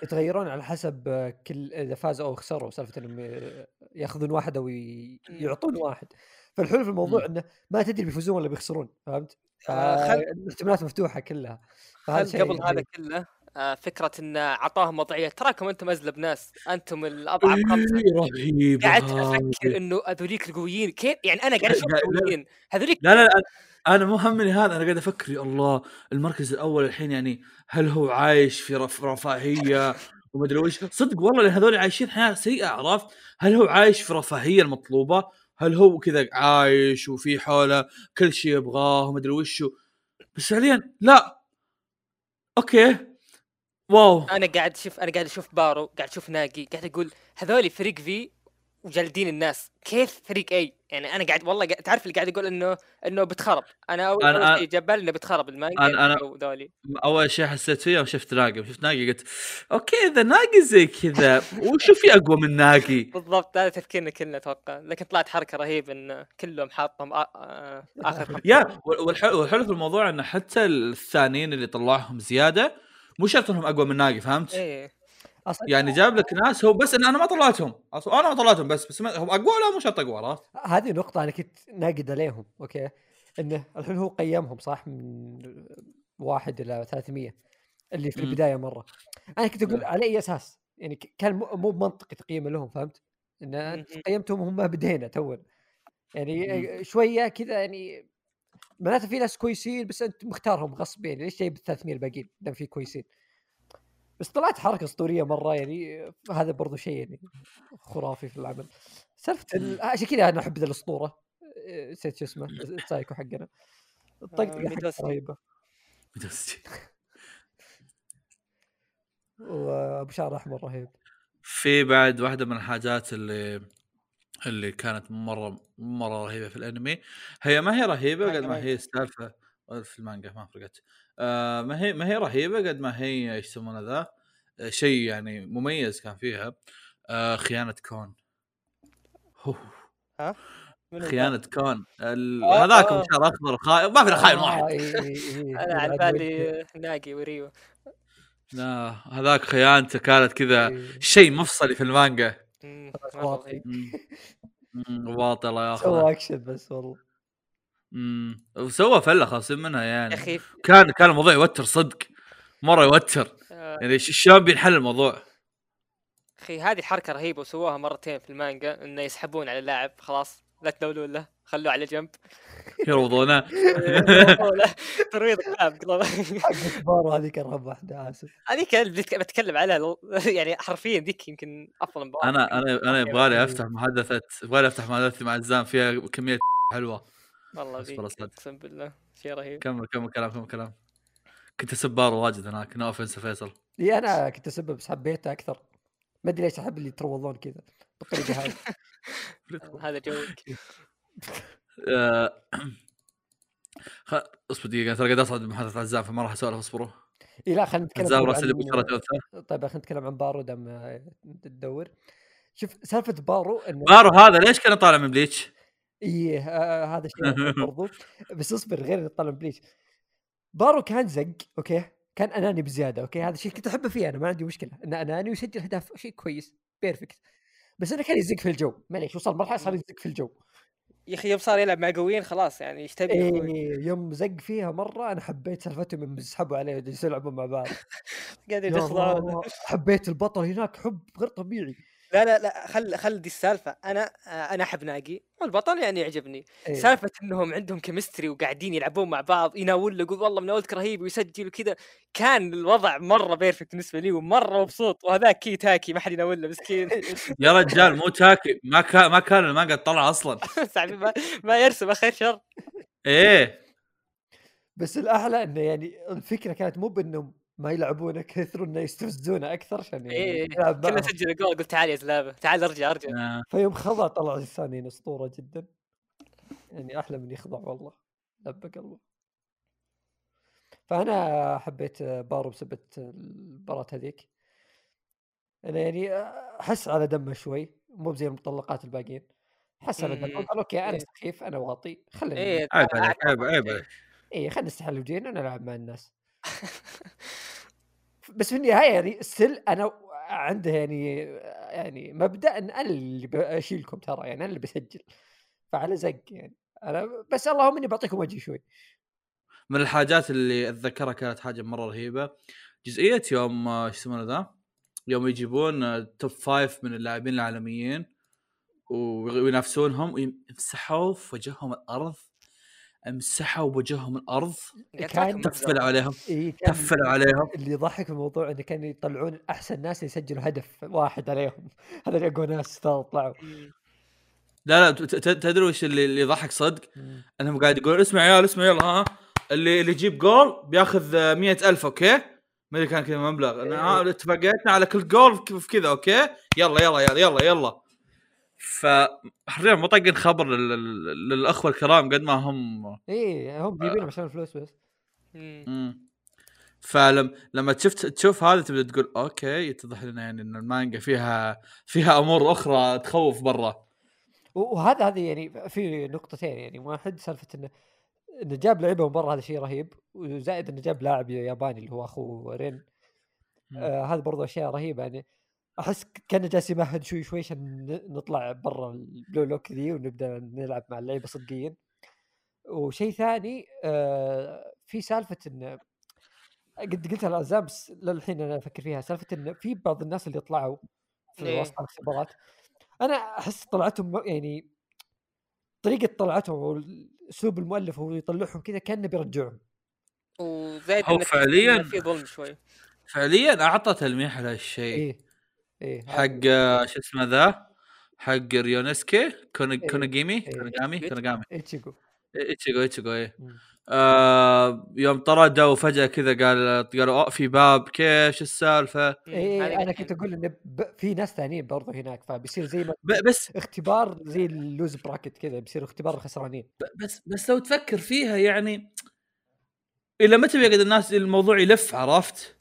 Speaker 3: يتغيرون على حسب كل إذا فازوا أو خسروا سالفة إنهم ياخذون واحد أو ي- يعطون واحد فالحلو في الموضوع إنه ما تدري بيفوزون ولا بيخسرون فهمت؟
Speaker 1: آه، خل-
Speaker 3: الاحتمالات مفتوحة كلها فهذا
Speaker 1: خل
Speaker 3: شيء
Speaker 1: قبل هذا. كله فكرة انه أعطاهم وضعية. تراكم أنتم أزلب ناس. أنتم الاضعف
Speaker 2: إيه، رهيبه
Speaker 1: قعدت. أفكر إنه هذوليك القويين كيف؟ يعني أنا قاعد أشوف
Speaker 2: لا- لا-
Speaker 1: قويين. هذوليك
Speaker 2: لا لا لا أنا مو همني هذا. أنا قاعد أفكر يا الله المركز الأول الحين يعني هل هو عايش في رف رفاهية ومدري وش صدق والله لأن هذول عايشين حياة سيئة عرفت؟ هل هو عايش في رفاهية المطلوبة؟ هل هو كذا عايش وفي حوله كل شيء يبغاه ومدري وشو بس فعليا لا. أوكي. wow.
Speaker 1: أنا قاعد أشوف أنا قاعد أشوف بارو قاعد أشوف ناقي قاعد أقول هذول فريق في وجالدين الناس. كيف فريق أي؟ يعني أنا قاعد والله قاعد تعرف اللي قاعد أقول انه إنه بتخرب. أنا أول,
Speaker 2: أنا-
Speaker 1: أول شيء جاب بالي إنه بتخرب المانجا
Speaker 2: أنا-
Speaker 1: أو ذولي.
Speaker 2: أول شيء حسيت فيه يوم شفت ناقي شفت ناقي قلت أوكي إذا ناقي زي كذا وشو في أقوى من ناقي؟
Speaker 1: بالضبط هذا تفكيرنا كلنا أتوقع. لكن طلعت حركة رهيبة إن كلهم حاطهم آخر.
Speaker 2: يا والحلو في الموضوع انه حتى الثانيين اللي طلعهم زيادة مو شرط انهم اقوى من ناقي فهمت؟
Speaker 1: إيه
Speaker 3: أصلا
Speaker 2: يعني جاب لك ناس هو بس ان أنا ما طلعتهم أصلاً أنا ما طلعتهم بس بس هم اقوى ولا مو شرط اقوى عرفت؟
Speaker 3: هذه نقطة أنا كنت ناقد عليهم أوكي إنه الحين هو قيمهم صح من واحد إلى 300 اللي في. البداية مرة أنا كنت أقول
Speaker 2: نعم.
Speaker 3: على أي أساس يعني كان مو بمنطقي تقييمه لهم فهمت؟
Speaker 1: مهم.
Speaker 3: قيمتهم وهم بدينا تو يعني. شوية كذا يعني معناته في ناس كويسين بس أنت مختارهم غصب يعني ليش جايب ال 300 الباقيين دام في كويسين؟ بس طلعت حركة أسطورية مرة يعني هذا برضو شيء يعني خرافي في العمل. سالفة ال- عشان كذا أنا أحب ذا الأسطورة. إيه، نسيت شو اسمه السايكو حقنا. الطقطقة حقته
Speaker 1: ميدوسكي.
Speaker 3: رهيبة. وأبو شعر أحمر رهيب.
Speaker 2: في بعد واحدة من الحاجات اللي اللي كانت مرة مرة رهيبة في الأنمي. هي ما هي رهيبة قد ما هي السالفة في المانجا ما فرقت. آه ما هي ما هي رهيبة قد ما هي إيش يسمونه ذا؟ آه، شيء يعني مميز كان فيها. آه خيانة كون.
Speaker 1: ال-
Speaker 2: خيانة كون. ال-
Speaker 1: آه،
Speaker 2: هذاك
Speaker 1: آه.
Speaker 2: شعر أخضر خاين ما في خاين
Speaker 3: آه،
Speaker 2: واحد
Speaker 3: إيه.
Speaker 1: أنا على بالي ناقي وريو.
Speaker 2: لا هذاك خيانته كانت كذا. شيء مفصلي في المانجا.
Speaker 3: واطي.
Speaker 2: مم. مم، واطي يا
Speaker 3: سوى
Speaker 2: أخي
Speaker 3: أكشن بس والله.
Speaker 2: وسوى فلة خاصين منها يعني.
Speaker 1: أخي.
Speaker 2: كان كان الموضوع يوتر صدق. مرة يوتر.
Speaker 1: آه،
Speaker 2: يعني ش- شلون بينحل الموضوع.
Speaker 1: أخي هذه حركة رهيبة وسووها مرتين في المانجا إنه يسحبون على اللاعب. خلاص لا تدولون له. خلوه على جنب.
Speaker 2: يروضونه
Speaker 1: ترويض كلام
Speaker 3: حق بارو هذيك ارهب واحدة آسف.
Speaker 1: هذيك بتكلم عليها يعني حرفيا ذيك يمكن أفضل مباراه
Speaker 2: أنا أنا أنا يبغالي أفتح محادثه يبغالي أفتح محادثتي مع عزام فيها كمية حلوة.
Speaker 1: والله. أقسم بالله شيء رهيب.
Speaker 2: كمل كمل كلام كمل كلام. كنت أسب بارو واجد هناك no offense فيصل.
Speaker 3: إي أنا كنت اسب بس حبيته أكثر. ما أدري ليش أحب اللي يتروضون كذا. بالطريقة هذه.
Speaker 1: هذا جوك.
Speaker 2: خ... اصبر دقيقة ترى قاعد أصعد بمحادثه عزام فما راح أسولف اصبروا.
Speaker 3: إي لا خلينا نتكلم
Speaker 2: عزام راسل لي
Speaker 3: عن-
Speaker 2: جوثة.
Speaker 3: طيب خلينا نتكلم عن بارو دام آه، تدور. شوف سالفة بارو إنه
Speaker 2: بارو هذا ليش كان طالع من Bleach؟
Speaker 3: إيه آه هذا شيء برضو. بس اصبر غير اللي طلع Bleach بارو كان زق أوكي؟ كان أناني بزيادة أوكي؟ هذا الشيء كنت أحبه فيه أنا ما عندي مشكلة. انه أناني ويسجل أهداف شيء كويس perfect بس إنه كان يزق في الجو. معليش وصل مرحلة صار يزق في الجو.
Speaker 1: يا أخي يوم صار يلعب مع قويين خلاص يعني أخوي؟
Speaker 3: إيه يوم زق فيها مرة أنا حبيت سالفتهم يوم يسحبوا عليه ويجلسوا يلعبون مع بعض.
Speaker 1: قاعدين يدخلون
Speaker 3: حبيت البطل هناك حب غير طبيعي.
Speaker 1: لا لا لا خل خل دي السالفة. أنا أنا أحب ناجي والبطل يعني يعجبني.
Speaker 3: إيه.
Speaker 1: سالفة إنهم عندهم chemistry وقاعدين يلعبون مع بعض يناول له يقول والله مناولتك رهيب ويسجل وكذا. كان الوضع مرة perfect بالنسبة لي ومرة مبسوط. وهذاك كي تاكي ما حد يناول له مسكين.
Speaker 2: يا رجال مو تاكي. ما كان ما كان المانجا تطلع
Speaker 1: أصلا. ما, ما يرسم خير شر.
Speaker 2: إيه.
Speaker 3: بس الأحلى إنه يعني الفكرة كانت مو بإنهم ما يلعبونه كثر إنه يستفزونه أكثر عشان يعني
Speaker 1: إيه
Speaker 3: يلعب
Speaker 1: كنا. سجل جول قلت تعال يا زلابة تعال أرجع أرجع.
Speaker 2: آه.
Speaker 3: فيوم خضع طلع الثانيين أسطورة جدا. يعني أحلى من يخضع والله لبى قلبه. فأنا حبيت بارو بسبب المباراة هذيك. أنا يعني أحس على دمه شوي مو زي المطلقات الباقيين. حس على دمه. قال أوكي أنا
Speaker 1: إيه.
Speaker 3: سخيف أنا واطي خلينا
Speaker 2: عيب عليك عيب عيب
Speaker 3: إيه خلينا نستحل وجهنا ونلعب مع الناس. بس في النهاية يعني still أنا عنده يعني يعني مبدأ إن أنا اللي بشيلكم ترى يعني أنا اللي بسجل فعلى زق يعني. أنا بس اللهم إني بعطيكم وجهي شوي.
Speaker 2: من الحاجات اللي أتذكرها كانت حاجة مرة رهيبة. جزئية يوم آه، شو يسمونه ذا؟ يوم يجيبون آه، top five من اللاعبين العالميين وينافسونهم ويمسحوا في وجههم الأرض. امسحوا بوجههم الأرض.
Speaker 3: كان
Speaker 2: تفلوا عليهم.
Speaker 3: إيه
Speaker 2: تفلوا عليهم.
Speaker 3: اللي يضحك في الموضوع إنه كانوا يطلعون أحسن ناس يسجلوا هدف واحد عليهم. هذا اللي أقوى ناس طلعوا.
Speaker 2: لا لا ت- ت- تدري وش اللي اللي يضحك صدق؟ أنهم قاعد يقول اسمع يا عيال اسمع يلا ها. اللي اللي يجيب جول بياخذ مئة ألف okay؟ ما أدري كان كذا مبلغ. اتفاقيتنا على كل جول في في كذا okay؟ يلا يلا يلا يلا يلا. فحرفيا مو طاقين خبر لل- لل- للأخوة الكرام قد ما هم
Speaker 3: إيه هم جايبينهم عشان الفلوس بس.
Speaker 2: مم. فلما لما شفت تشوف هذا تبدأ تقول okay يتضح لنا يعني إن المانجا فيها فيها أمور أخرى تخوف برا.
Speaker 3: وهذا هذه يعني في نقطتين يعني واحد سالفة إنه إنه جاب لعيبه من برا هذا شيء رهيب وزائد إنه جاب لاعب ياباني اللي هو اخو رين. آه هذا برضو أشياء رهيبة يعني. أحس كان جالس يمهد شوي شوي عشان نطلع برا البلو لوك ذي ونبدأ نلعب مع اللعيبة صدقيين. وشيء ثاني آه في سالفة انه قد قلتها للعزام بس للحين أنا أفكر فيها سالفة انه في بعض الناس اللي طلعوا في
Speaker 1: إيه.
Speaker 3: وسط الاختبارات أنا أحس طلعتهم يعني طريقة طلعتهم واسلوب المؤلف هو يطلعهم كذا كأنه بيرجعهم.
Speaker 1: وزايد
Speaker 2: هو فعلياً-
Speaker 1: في ظلم شوي.
Speaker 2: فعليا اعطى تلميح لهالشيء
Speaker 3: إيه. إيه
Speaker 2: حق آه، شو اسمه ذا؟ حق ريونسكي كون
Speaker 3: إيه.
Speaker 2: كونوجيمي
Speaker 3: إيه.
Speaker 2: كونوجامي كونوجامي
Speaker 3: ايتشيجو
Speaker 2: ايتشيغو ايتشيغو إيه.
Speaker 3: مم.
Speaker 2: آه يوم طرده وفجاه كذا قال قالوا في باب كيف؟ شو السالفة؟
Speaker 3: إيه
Speaker 1: هذه أنا
Speaker 3: كنت أقول انه ب... في ناس ثانيين برضو هناك فبيصير زي ما
Speaker 2: ب- بس
Speaker 3: اختبار زي ال loser bracket كذا بيصير اختبار الخسرانين
Speaker 2: بس بس لو تفكر فيها يعني إلى متى بيقعد الناس الموضوع يلف عرفت؟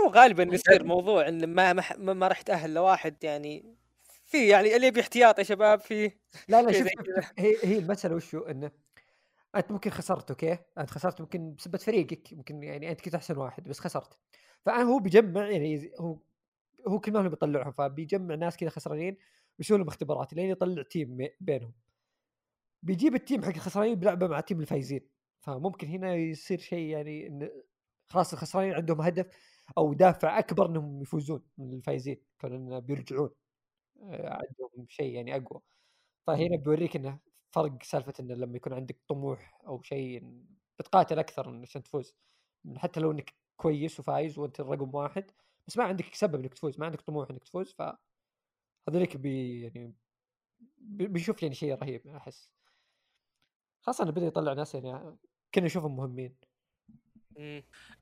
Speaker 1: هو غالبا يصير موضوع إن ما ما, ما راح تأهل لواحد يعني في يعني اللي يبي احتياط يا شباب في
Speaker 3: لا لا شوف هي هي المسألة وشو؟ إنه أنت ممكن خسرت okay؟ أنت خسرت ممكن بسبة فريقك ممكن يعني أنت كنت أحسن واحد بس خسرت. فأنا هو بيجمع يعني هو هو كل ما هو بيطلعهم فبيجمع ناس كذا خسرانين ويسوي لهم اختبارات لين يطلع team بينهم. بيجيب ال team حق الخسرانين بيلعبه مع team الفايزين. فممكن هنا يصير شيء يعني انه خلاص الخسرانين عندهم هدف أو دافع أكبر إنهم يفوزون من الفايزين كون بيرجعون آه، عندهم شيء يعني أقوى. فهنا بيوريك إنه فرق سالفة إنه لما يكون عندك طموح أو شيء بتقاتل أكثر عشان تفوز. حتى لو إنك كويس وفايز وأنت الرقم واحد بس ما عندك سبب إنك تفوز ما عندك طموح إنك تفوز ف هذوليك بي يعني بيشوف يعني شيء رهيب أحس. خاصة إنه بدأ يطلع ناس يعني كنا نشوفهم مهمين.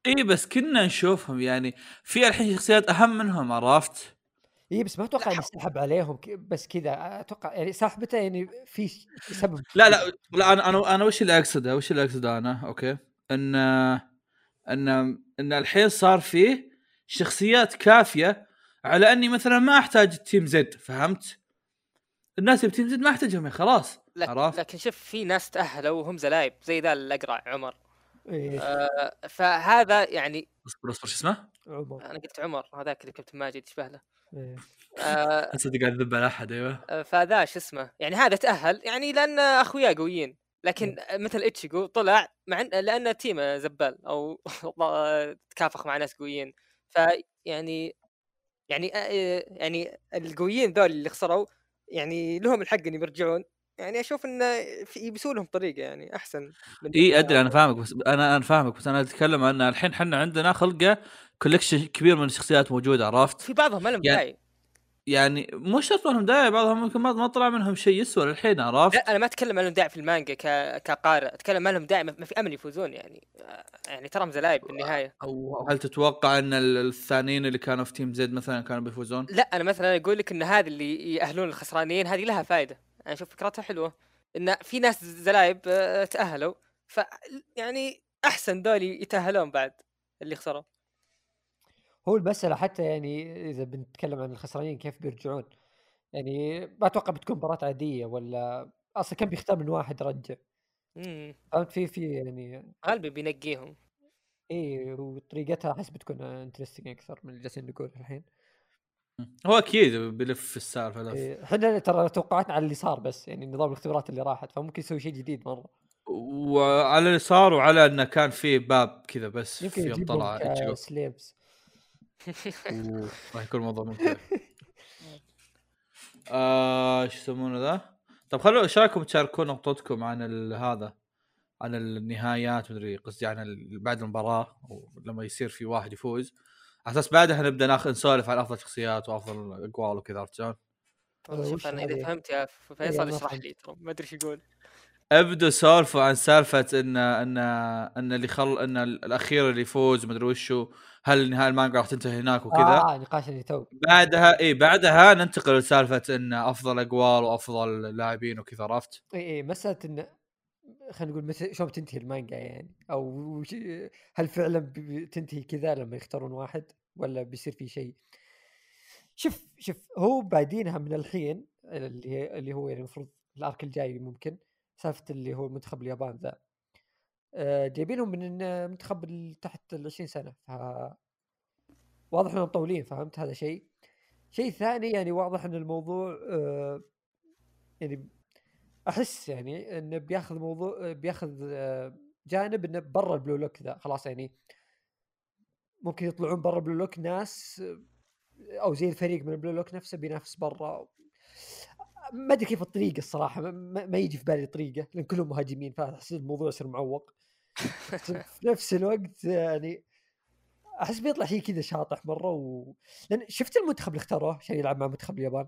Speaker 2: اي بس كنا نشوفهم يعني في الحين شخصيات أهم منهم عرفت؟
Speaker 3: اي بس ما أتوقع إنه سحب عليهم بس كذا أتوقع يعني سحبته يعني في سبب
Speaker 2: لا لا لا أنا أنا أنا وش اللي أقصده وش اللي أقصده أنا okay إن إن إن الحين صار فيه شخصيات كافية على إني مثلا ما أحتاج team Z فهمت؟ الناس اللي ب team Z ما أحتاجهم خلاص
Speaker 1: عرفت؟ لكن شوف في ناس تأهلوا وهم زلايب زي ذا الأقرع عمر. آه فهذا يعني
Speaker 2: اصبر اصبر شو اسمه؟
Speaker 1: عمر. أنا قلت عمر هذاك اللي كابتن ماجد يشبه له.
Speaker 3: إيه.
Speaker 2: آه اصدق قاعد اذب على أحد أيوه.
Speaker 1: آه فذا شو اسمه؟ يعني هذا تأهل يعني لأن أخويا قويين. لكن إيه. مثل اتشيجو طلع مع لأن تيمه زبال أو تكافخ مع ناس قويين. فيعني يعني آه يعني القويين ذول اللي خسروا يعني لهم الحق إن يرجعون. يعني أشوف انه يبسوا لهم طريقة يعني أحسن
Speaker 2: إي أدري أنا فاهمك بس أنا أنا فاهمك بس أنا أتكلم عن الحين إحنا عندنا خلقة collection كبير من الشخصيات موجودة عرفت؟
Speaker 1: في بعضهم ما لهم
Speaker 2: يعني
Speaker 1: داعي
Speaker 2: يعني مو شرط لهم داعي بعضهم ممكن ما طلع منهم شيء يسوى للحين عرفت؟
Speaker 1: لا أنا ما أتكلم ما لهم داعي في المانجا ك... كقارئ أتكلم ما لهم داعي ما في أمل يفوزون يعني يعني ترى زلايب بالنهايه
Speaker 2: أو هل تتوقع إن الثانيين اللي كانوا في team Z مثلا كانوا بيفوزون؟
Speaker 1: لا أنا مثلا أقول لك إن هذه اللي يأهلون الخسرانين هذه لها فائده أنا أشوف فكرتها حلوة إن في ناس زلايب آه، تأهلوا ف يعني أحسن دول يتأهلون بعد اللي خسروا
Speaker 3: هو المسألة حتى يعني إذا بنتكلم عن الخسرانين كيف بيرجعون؟ يعني ما أتوقع بتكون مباراة عادية ولا أصلا كان بيختار من واحد رجع. فهمت؟ في في يعني
Speaker 1: غالبا بينقيهم.
Speaker 3: اي وطريقتها أحس بتكون انترستنج أكثر من اللي جالسين نقول الحين.
Speaker 2: هو أكيد بيلف السالفة
Speaker 3: إيه، إحنا ترى توقعاتنا على اللي صار بس يعني نظام الاختبارات اللي راحت فممكن يسوي شيء جديد مرة.
Speaker 2: وعلى اللي صار وعلى إنه كان في باب كذا بس
Speaker 3: يمكن يوم طلع سليبس.
Speaker 2: راح يكون الموضوع ممتع. آه شو يسمونه ذا؟ طيب خلوا إيش رأيكم تشاركون نقطتكم عن هذا عن النهايات مدري قصدي عن بعد المباراة لما يصير في واحد يفوز. على أساس بعدها نبدا ناخذ نسولف عن أفضل شخصيات وأفضل أقوال وكذا عرفت شلون؟
Speaker 1: شوف أنا إذا فهمت يا فيصل اشرح لي ترى ما أدري إيش يقول.
Speaker 2: ابدوا سولفوا عن سالفة ان ان إن اللي خل إن الأخير اللي يفوز مدري وشو هل نهاية المانجا راح تنتهي هناك وكذا؟
Speaker 3: آه نقاش اللي تو
Speaker 2: بعدها اي بعدها ننتقل لسالفة إن أفضل أقوال وأفضل لاعبين وكذا عرفت؟
Speaker 3: اي اي مسألة إن خلينا نقول متى شلون بتنتهي المانجا يعني؟ أو هل فعلا بتنتهي كذا لما يختارون واحد ولا بيصير في شيء؟ شوف شوف هو بادينها من الحين اللي اللي هو يعني المفروض الأرك الجاي ممكن سالفة اللي هو منتخب اليابان ذا. آه، جايبينهم من المنتخب تحت ال 20 سنة ف واضح إنهم مطولين فهمت هذا شيء؟ شيء ثاني يعني واضح إن الموضوع آه، يعني أحس يعني إنه بياخذ موضوع بياخذ جانب إنه برا البلو لوك ذا خلاص يعني ممكن يطلعون برا البلو لوك ناس أو زي الفريق من البلو لوك نفسه بينافس برا. ما أدري كيف الطريقة الصراحة ما, ما يجي في بالي طريقة لأن كلهم مهاجمين فأحس الموضوع يصير معوق. في نفس الوقت يعني أحس بيطلع شيء كذا شاطح مره و... لأن شفت المنتخب اللي اختاروه عشان يلعب مع منتخب اليابان؟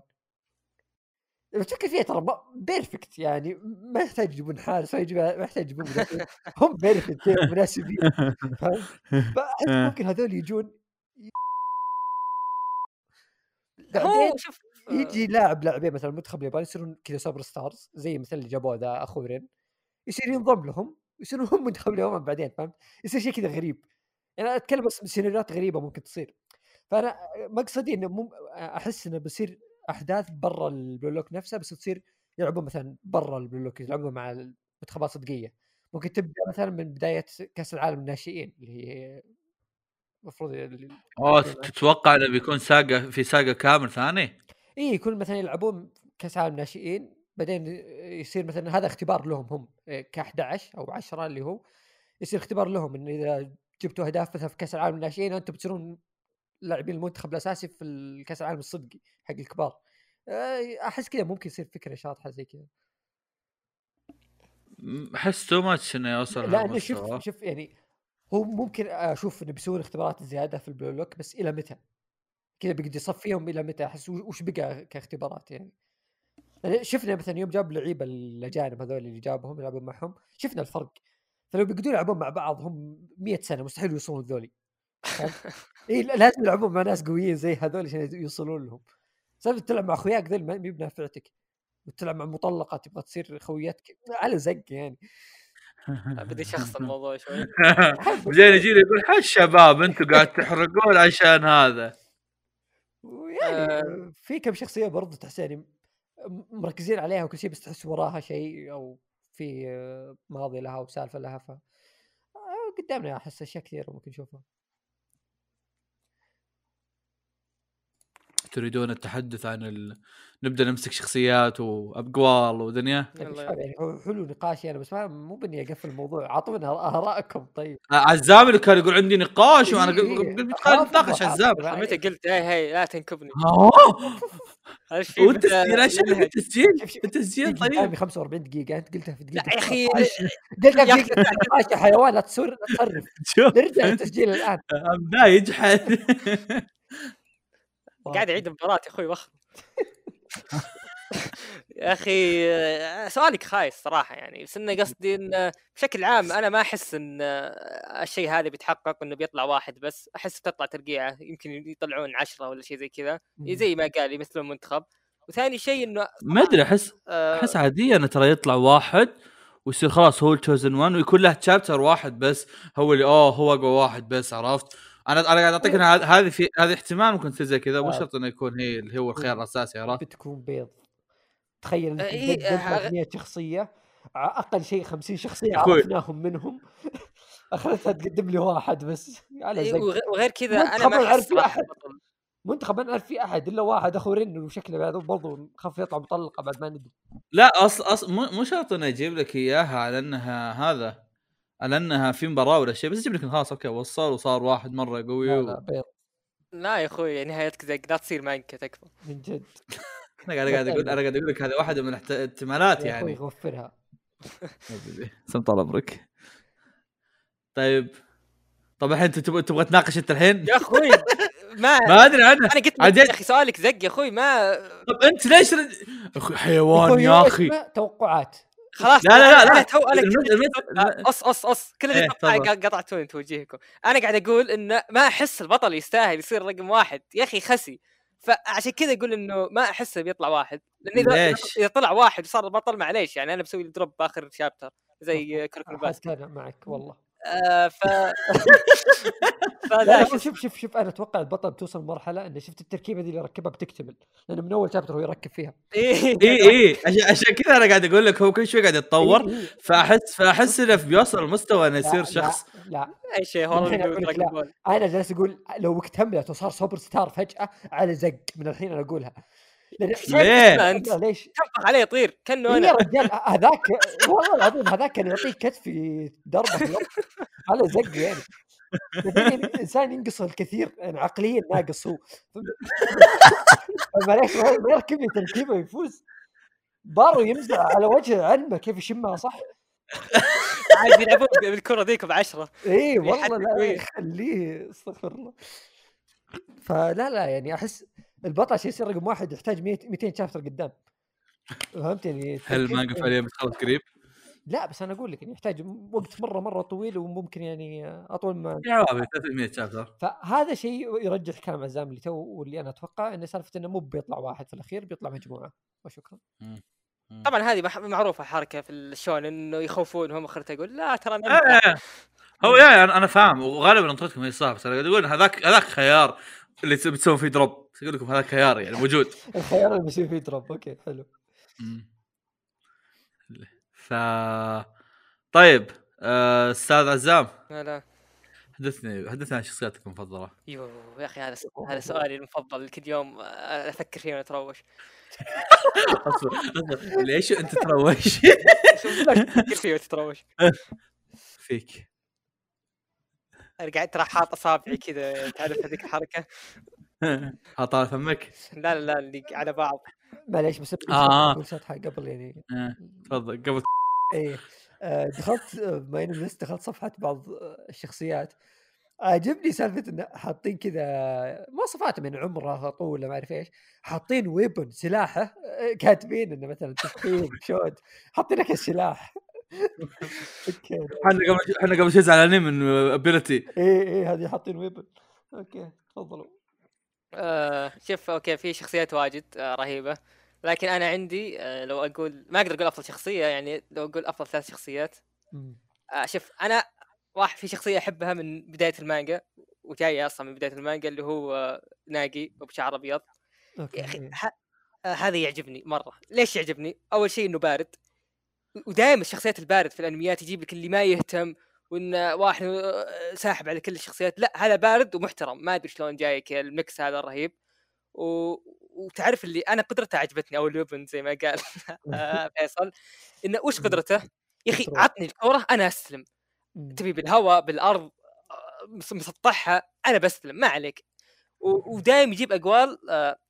Speaker 3: لما تفكر فيها ترى perfect يعني ما يحتاج يجيبون حارس ما يحتاج يجيبون هم perfect مناسبين فاهم؟ فاحس ممكن هذول يجون بعدين شوف يجي لاعب لاعبين مثلا المنتخب الياباني يصيرون كذا superstars زي مثلا اللي جابوه ذا اخو رين يصير ينضم لهم يصيرون هم منتخب اليابان بعدين فهمت؟ يصير شيء كذا غريب. يعني أنا أتكلم بس سيناريوهات غريبة ممكن تصير. فأنا مقصدي إنه مم... أحس إنه بصير أحداث برا البلوك نفسه بس تصير يلعبون مثلا برا البلوك يلعبون مع المنتخبات صدقيه ممكن تبدأ مثلا من بداية كأس العالم الناشئين اللي هي المفروض
Speaker 2: اوه تتوقع انه بيكون ساقة في ساقة كامل ثاني؟
Speaker 3: إي يكون مثلا يلعبون كأس عالم ناشئين بعدين يصير مثلا هذا اختبار لهم هم ك 11 أو 10 اللي هو يصير اختبار لهم إن إذا جبتوا أهداف مثلا في كأس العالم الناشئين أنتم بتصيرون لاعبين المنتخب الأساسي في الكأس العالم الصدقي حق الكبار. أحس كذا ممكن يصير فكرة شاطحة زي كذا.
Speaker 2: أحس too much إنه يوصل
Speaker 3: لا أنا شوف شوف يعني هو ممكن أشوف إنه بيسوون اختبارات زيادة في البلو لوك بس إلى متى؟ كذا بيقعد يصفيهم إلى متى؟ أحس وش بقى كاختبارات يعني؟ يعني شفنا مثلا يوم جاب لعيبة الأجانب هذول اللي جابهم يلعبون معهم شفنا الفرق. فلو بيقعدون يلعبون مع بعض هم 100 سنة مستحيل يوصلون ذولي اي لازم يلعبون مع ناس قويين زي هذول عشان يوصلون لهم. سالفة تلعب مع أخوياك ذول ما بنافعتك وتلعب مع مطلقه تبغى تصير خويتك على زق يعني.
Speaker 1: بدي شخص الموضوع شوي.
Speaker 2: بعدين يجي يقول حش الشباب أنتم قاعد تحرقون عشان هذا.
Speaker 3: ويعني آه. في كم شخصية برضو تحس يعني مركزين عليها وكل شيء بس تحس وراها شيء أو في ماضي لها وسالفه لها ف آه، قدامنا أحس أشياء كثيرة ممكن نشوفها.
Speaker 2: تريدون التحدث عن ال... نبدأ نمسك شخصيات وأقوال ودنيا؟
Speaker 3: يعني حلو نقاشي أنا بس ما مو بني أقفل الموضوع اعطونا آرائكم طيب.
Speaker 2: عزام اللي كان يقول عندي نقاش وأنا قلت نتناقش عزام
Speaker 1: متى قلت هاي هاي لا تنكبني.
Speaker 2: والتسجيل إيش التسجيل؟ التسجيل طيب.
Speaker 3: 45 دقيقة أنت قلتها في دقيقة
Speaker 1: يا أخي
Speaker 3: قلتها في دقيقة يا حيوان لا تصر تصرف. نرجع للتسجيل الآن.
Speaker 2: لا يجحد.
Speaker 1: قاعد اعيد المباراة يا أخوي وخ يا أخي سؤالك خايس صراحة يعني بس إنه قصدي انه بشكل عام أنا ما أحس إن الشيء هذا بيتحقق إنه بيطلع واحد بس أحس بتطلع ترقيعة يمكن يطلعون عشرة ولا شيء زي كذا زي ما قال يمثلون المنتخب. وثاني شيء إنه
Speaker 2: ما أدري احس آه، أحس عادية إنه ترى يطلع واحد ويصير خلاص هو التشوزن وان ويكون له تشابتر واحد بس هو اللي أوه هو أقوى واحد بس عرفت؟ أنا أنا قاعد أعطيك هذه في هذه احتمال ممكن تصير زي كذا. مو آه. شرط إنه يكون هي اللي هو الخيار الأساسي عرفت؟
Speaker 3: بتكون بيض. تخيل انت إيه شخصية أقل شيء 50 شخصية عرفناهم منهم. أخذتها تقدم لي واحد بس.
Speaker 1: على زق وغير كذا أنا ما اعرف
Speaker 3: في أحد. منتخب ما نعرف في أحد إلا واحد أخو رن وشكله برضه خف يطلع مطلقة بعد ما ندري.
Speaker 2: لا اصل اصل مو شرط إنه يجيب لك إياها على انها هذا. على انها في مباراه ولا شيء بس يجيب لك خلاص أوكي وصل وصار واحد مرة قوي لا,
Speaker 3: لا بيض.
Speaker 1: لا يا أخوي نهايتك زق لا تصير مانكا تكفى.
Speaker 3: من جد.
Speaker 2: أنا قاعد قاعد أقول أنا قاعد أقول لك هذه واحدة من الاحتمالات يعني
Speaker 3: يا أخوي غفرها.
Speaker 2: سم طال عمرك. طيب طب الحين انت تبغى تبغى تناقش أنت الحين؟
Speaker 1: يا أخوي ما
Speaker 2: ما أدري عنها
Speaker 1: أنا قلت يا أخي سؤالك زق يا أخوي ما
Speaker 2: طب أنت ليش رد... أخوي حيوان يا أخي.
Speaker 3: توقعات.
Speaker 1: خلاص
Speaker 2: لا لا لا, لا.
Speaker 1: تو أنا قص قص قص كل اللي إيه قطعتوني توجيهكم أنا قاعد أقول إنه ما أحس البطل يستاهل يصير رقم واحد. يا أخي خسي. فعشان كذا أقول إنه ما احسه بيطلع واحد. لأن اذا إذا طلع واحد وصار البطل معليش. يعني أنا بسوي drop بآخر chapter زي كوروكو
Speaker 3: باس أنا معك والله.
Speaker 1: آه ف
Speaker 3: لا شوف شوف شوف أنا أتوقع البطل بتوصل مرحله إنه شفت التركيبة دي اللي ركبها بتكتمل لأنه من أول chapter هو يركب فيها.
Speaker 2: اي اي اي عشان كذا أنا قاعد أقول لك هو كل شوي قاعد يتطور إيه، إيه. فأحس فأحس إنه بيوصل لمستوى إنه يصير شخص.
Speaker 3: لا.
Speaker 1: أي شيء هو
Speaker 3: أنا جالس أقول لو اكتملت وصار سوبر ستار فجأة على زق من الحين أنا أقولها.
Speaker 2: ليه؟
Speaker 1: انت ليش؟ تنفخ عليه يطير كأنه
Speaker 3: أنا. يا رجال هذاك والله العظيم هذاك كان يعطيك كتفي ضربه على زق يعني. الإنسان ينقص الكثير يعني عقليا ناقص هو معليش ما يركب لي تركيبة يفوز بارو يمزع على وجه علمه كيف يشمها صح؟
Speaker 1: عادي يلعبون بالكرة ذيك ب 10
Speaker 3: اي والله لا خليه استغفر الله. فلا لا يعني أحس البطل عشان يصير رقم واحد يحتاج 200 شابتر قدام. فهمت يعني.
Speaker 2: هل المانجا فعليا بتخلص قريب؟
Speaker 3: لا بس أنا أقول لك يعني يحتاج وقت مره مرة طويل وممكن يعني أطول ما
Speaker 2: يا 300 شابتر.
Speaker 3: فهذا شيء يرجح كلام عزام اللي تو واللي أنا أتوقع انه سالفة إنه مو بيطلع واحد في الأخير بيطلع مجموعة. وشكرا.
Speaker 1: طبعا هذه معروفة حركة في الشون إنه يخوفونهم اخرته يقول لا ترى أنا
Speaker 2: هو يا أنا فاهم. وغالبا نطرتكم هي صح بس أنا أقول هذاك هذاك خيار اللي بتسوي فيه drop أقول لكم هذا خيار يعني موجود.
Speaker 3: الخيار اللي بيصير فيه drop okay حلو.
Speaker 2: ف طيب آه، أستاذ عزام.
Speaker 1: لا
Speaker 2: حدثني حدثني عن شخصياتك المفضلة.
Speaker 1: يو يا أخي هذا هذا سؤالي المفضل. كل يوم أفكر فيه وأنا أتروش.
Speaker 2: ليش أنت تروش؟
Speaker 1: تفكر فيه وتتروش
Speaker 2: فيك.
Speaker 1: أنا قاعد ترى حاط أصابعي كذا تعرف هذيك الحركة.
Speaker 2: حاطها فمك.
Speaker 1: لا لا لا اللي على بعض.
Speaker 3: معليش بس شطحه قبل يعني.
Speaker 2: آه، تفضل قبل.
Speaker 3: إيه. آه، دخلت إني لسه دخلت صفحة بعض الشخصيات. عجبني سالفة انه حاطين كذا مواصفاتهم يعني عمره طوله ما أعرف إيش. حاطين weapon سلاحه. آه، كاتبين إنه مثلا تسخين shoot حاطين لك السلاح okay.
Speaker 2: إحنا قبل إحنا قبل شوي زعلانين من ability
Speaker 3: إيه إيه هذه حاطين weapon okay تفضلوا.
Speaker 1: آه شوف okay في شخصيات واجد آه رهيبة. لكن أنا عندي آه لو أقول ما أقدر أقول أفضل شخصية يعني لو أقول أفضل ثلاث شخصيات. آه شوف أنا واحد في شخصية أحبها من بداية المانجا وجاية أصلا من بداية المانجا اللي هو آه، ناقي أبو شعر أبيض.
Speaker 3: okay
Speaker 1: يا أخي
Speaker 3: إيه.
Speaker 1: هذا يعجبني مرة. ليش يعجبني؟ أول شيء إنه بارد. ودائما الشخصيات البارد في الأنميات يجيب لك اللي ما يهتم وإن واحد آه، ساحب على كل الشخصيات. لا هذا بارد ومحترم. ما أدري شلون جايك ال mix هذا الرهيب و... وتعرف اللي أنا قدرته عجبتني أو ال weapon زي ما قال آه، فيصل إنه وش قدرته؟ يا
Speaker 3: أخي.
Speaker 1: عطني الكورة أنا استلم. تبي بالهواء بالأرض آه، مس- مسطحها أنا بستلم ما عليك. ودائما يجيب اقوال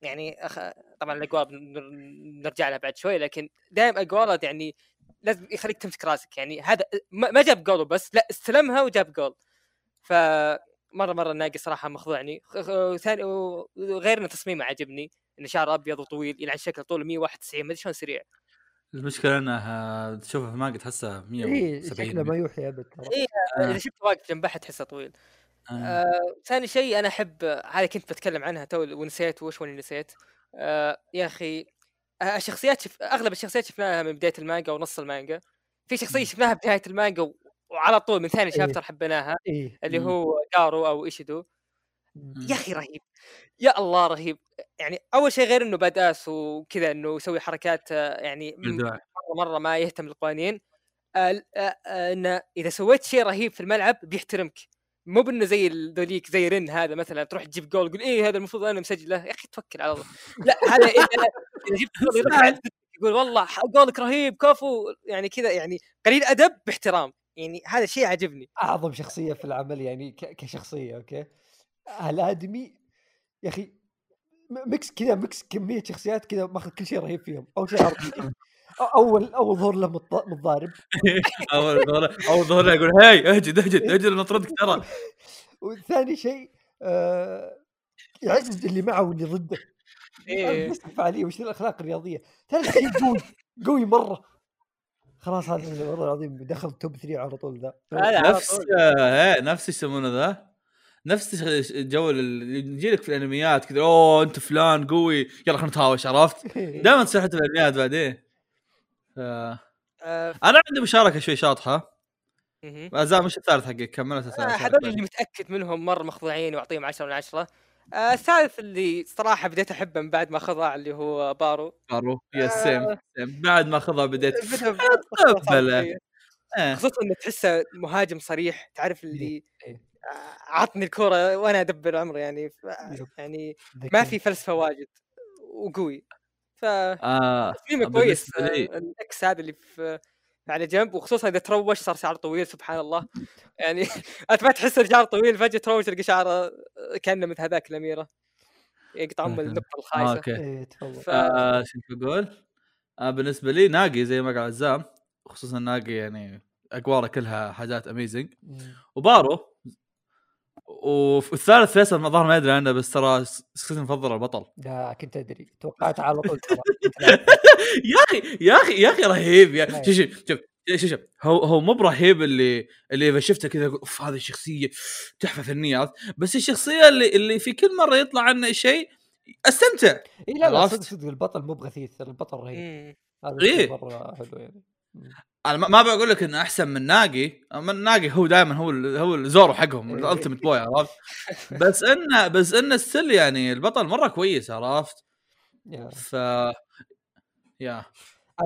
Speaker 1: يعني أخ... طبعا الأقوال بن- نرجع لها بعد شوي لكن دائما اقواله يعني لازم يخليك تمسك راسك. يعني هذا ما ما جاب جول بس لا استلمها وجاب جول. ف مرة مرة الناقي صراحة مخضوعني خ- خ- ثاني وغير انه تصميمه عجبني. انه شعره أبيض وطويل يلعن شكله طوله 191 ما أدري شلون سريع.
Speaker 2: المشكلة إنه آه، تشوفه في المانجا تحسه 170
Speaker 3: إيه شكله ما يوحي أبد ترى.
Speaker 2: آه.
Speaker 1: إذا شفته واقف جنبها تحسه طويل.
Speaker 2: آه.
Speaker 1: آه، ثاني شيء أنا أحب هذا كنت بتكلم عنها تو ونسيت وش واني نسيت آه، يا أخي آه، الشخصيات شف... أغلب الشخصيات شفناها من بداية المانجا ونص المانجا في شخصية
Speaker 2: مم.
Speaker 1: شفناها بنهايه المانجا و... وعلى طول من ثاني
Speaker 3: إيه.
Speaker 1: chapter حبيناها
Speaker 3: إيه
Speaker 1: اللي
Speaker 2: مم.
Speaker 1: هو بارو أو
Speaker 3: إيشيدو.
Speaker 1: يا أخي رهيب يا الله رهيب يعني أول شيء غير إنه بداس وكذا إنه يسوي حركات آه، يعني. مرة مرة ما يهتم بالقوانين آه، آه، آه، إنه إذا سويت شيء رهيب في الملعب بيحترمك مو بأنه زي ذوليك زي رين هذا مثلا تروح تجيب جول تقول إيه هذا المفروض أنا مسجله يا أخي توكل على الله. لا هذا اذا إذا جبت يقول والله جولك رهيب كفو يعني كذا يعني قليل أدب باحترام. يعني هذا شيء عجبني
Speaker 3: أعظم شخصية في العمل يعني كشخصية okay؟ الادمي يا أخي mix كذا mix كمية شخصيات كذا ماخذ كل شيء رهيب فيهم. أول شيء RPG. أول أول ظهور له متض- متضارب.
Speaker 2: أول ظهور أول ظهور يقول هاي اهجد اهجد اهجد نطردك ترى.
Speaker 3: وثاني شيء آه يعزز اللي معه واللي ضده.
Speaker 1: إيه.
Speaker 3: بس الفعاليه وش الأخلاق الرياضية؟ ثالث شيء قوي قوي مرة. خلاص هذا والله العظيم دخل top 3 على طول ذا.
Speaker 2: نفس. آه، إيه، نفس إيش يسمونه ذا؟ نفس الجو اللي يجي لك في الأنميات كذا أوه أنت فلان قوي يلا خلينا نتهاوش عرفت؟ دائما تصير حتى في الأنميات بعدين. ف...
Speaker 1: آه،
Speaker 2: أنا عندي مشاركة شوي شاطحة
Speaker 1: مهم.
Speaker 2: عزام وش الثالث حقك كملت
Speaker 1: آه،
Speaker 2: الثالث
Speaker 1: هذول اللي متأكد منهم مرة مخضوعين وأعطيهم 10 من 10 آه الثالث اللي صراحة بديت أحبه من بعد ما خضع اللي هو بارو
Speaker 2: بارو يا same same. بعد ما خذها بديت.
Speaker 1: بخصوصا
Speaker 2: إيه.
Speaker 1: إنه تحسه مهاجم صريح تعرف اللي
Speaker 3: إيه.
Speaker 1: آه، عطني الكوره وأنا أدبر عمري يعني ف... يعني ما. في فلسفة واجد وقوي ف
Speaker 2: آه
Speaker 1: تصميمه كويس آه، ال X هذا اللي في على جنب وخصوصا إذا تروش صار شعر طويل سبحان الله. يعني أنت ما تحس الشعر طويل فجأة تروش تلقى شعره كأنه مثل هذاك الأميرة. يقطع ام. النقطة
Speaker 2: آه، الخايسة.
Speaker 3: okay. تفضل.
Speaker 1: ف...
Speaker 2: آه شو بقول؟ آه بالنسبة لي ناقي زي ما قال عزام خصوصا ناقي يعني اقواره كلها حاجات
Speaker 3: amazing.
Speaker 2: وبارو والثالث فيصل ما ظهر ما يدري عنه بس ترى شخصيتي المفضله البطل
Speaker 3: لا كنت أدري توقعت على طول
Speaker 2: يا أخي يا أخي يا أخي رهيب يا. شوف شوف شوف شوف هو هو مو برهيب اللي اللي إذا شفته كذا أقول أوف هذه الشخصية تحفة فنية عرفت؟ بس الشخصية اللي اللي في كل مرة يطلع عنه شيء أستمتع
Speaker 3: إي لا لا؟ صدق صدق البطل مو بغثيث البطل رهيب. هذا
Speaker 2: إيه.
Speaker 3: مرة حلو يعني.
Speaker 2: أنا ما- بقول لك إنه أحسن من ناقي. من ناقي هو دائما هو ال- هو الزورو حقهم
Speaker 3: إيه.
Speaker 2: ال ultimate boy عرفت؟ بس انه بس إنه still يعني البطل مرة كويس عرفت. ف
Speaker 3: yeah.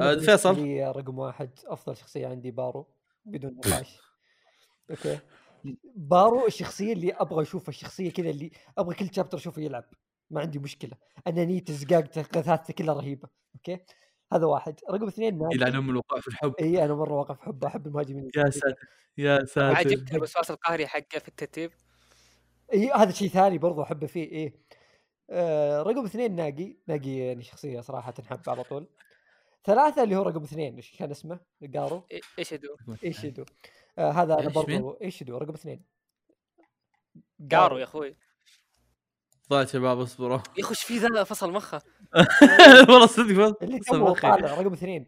Speaker 2: آه، فيصل؟
Speaker 3: رقم واحد أفضل شخصية عندي بارو بدون نقاش. okay؟ بارو الشخصية اللي أبغى أشوفها الشخصية كذا اللي أبغى كل chapter أشوفه يلعب. ما عندي مشكلة. انانيته زقاقته كلها رهيبة. okay؟ هذا واحد. رقم اثنين ناقي
Speaker 2: يلعن أم الوقوع في الحب.
Speaker 3: اي أنا مرة واقف حب أحب المهاجمين
Speaker 2: يا ساتر يا ساتر.
Speaker 1: وعجبتني الوسواس القهري حقه في الترتيب؟
Speaker 3: إي هذا شيء ثاني برضو أحبه فيه إيه. آه رقم اثنين ناقي. ناقي يعني شخصية صراحة تنحب على طول. ثلاثة اللي هو رقم اثنين إيش كان اسمه؟ قارو.
Speaker 1: إيش يدو؟
Speaker 3: ايشيدو آه هذا
Speaker 2: أنا؟
Speaker 3: برضو ايشيدو رقم اثنين.
Speaker 1: قارو يا أخوي.
Speaker 2: ضاع شباب اصبروا.
Speaker 1: يخش في ذا فصل مخه؟
Speaker 2: والله صدق
Speaker 3: اللي
Speaker 2: فصل.
Speaker 3: طالع رقم اثنين.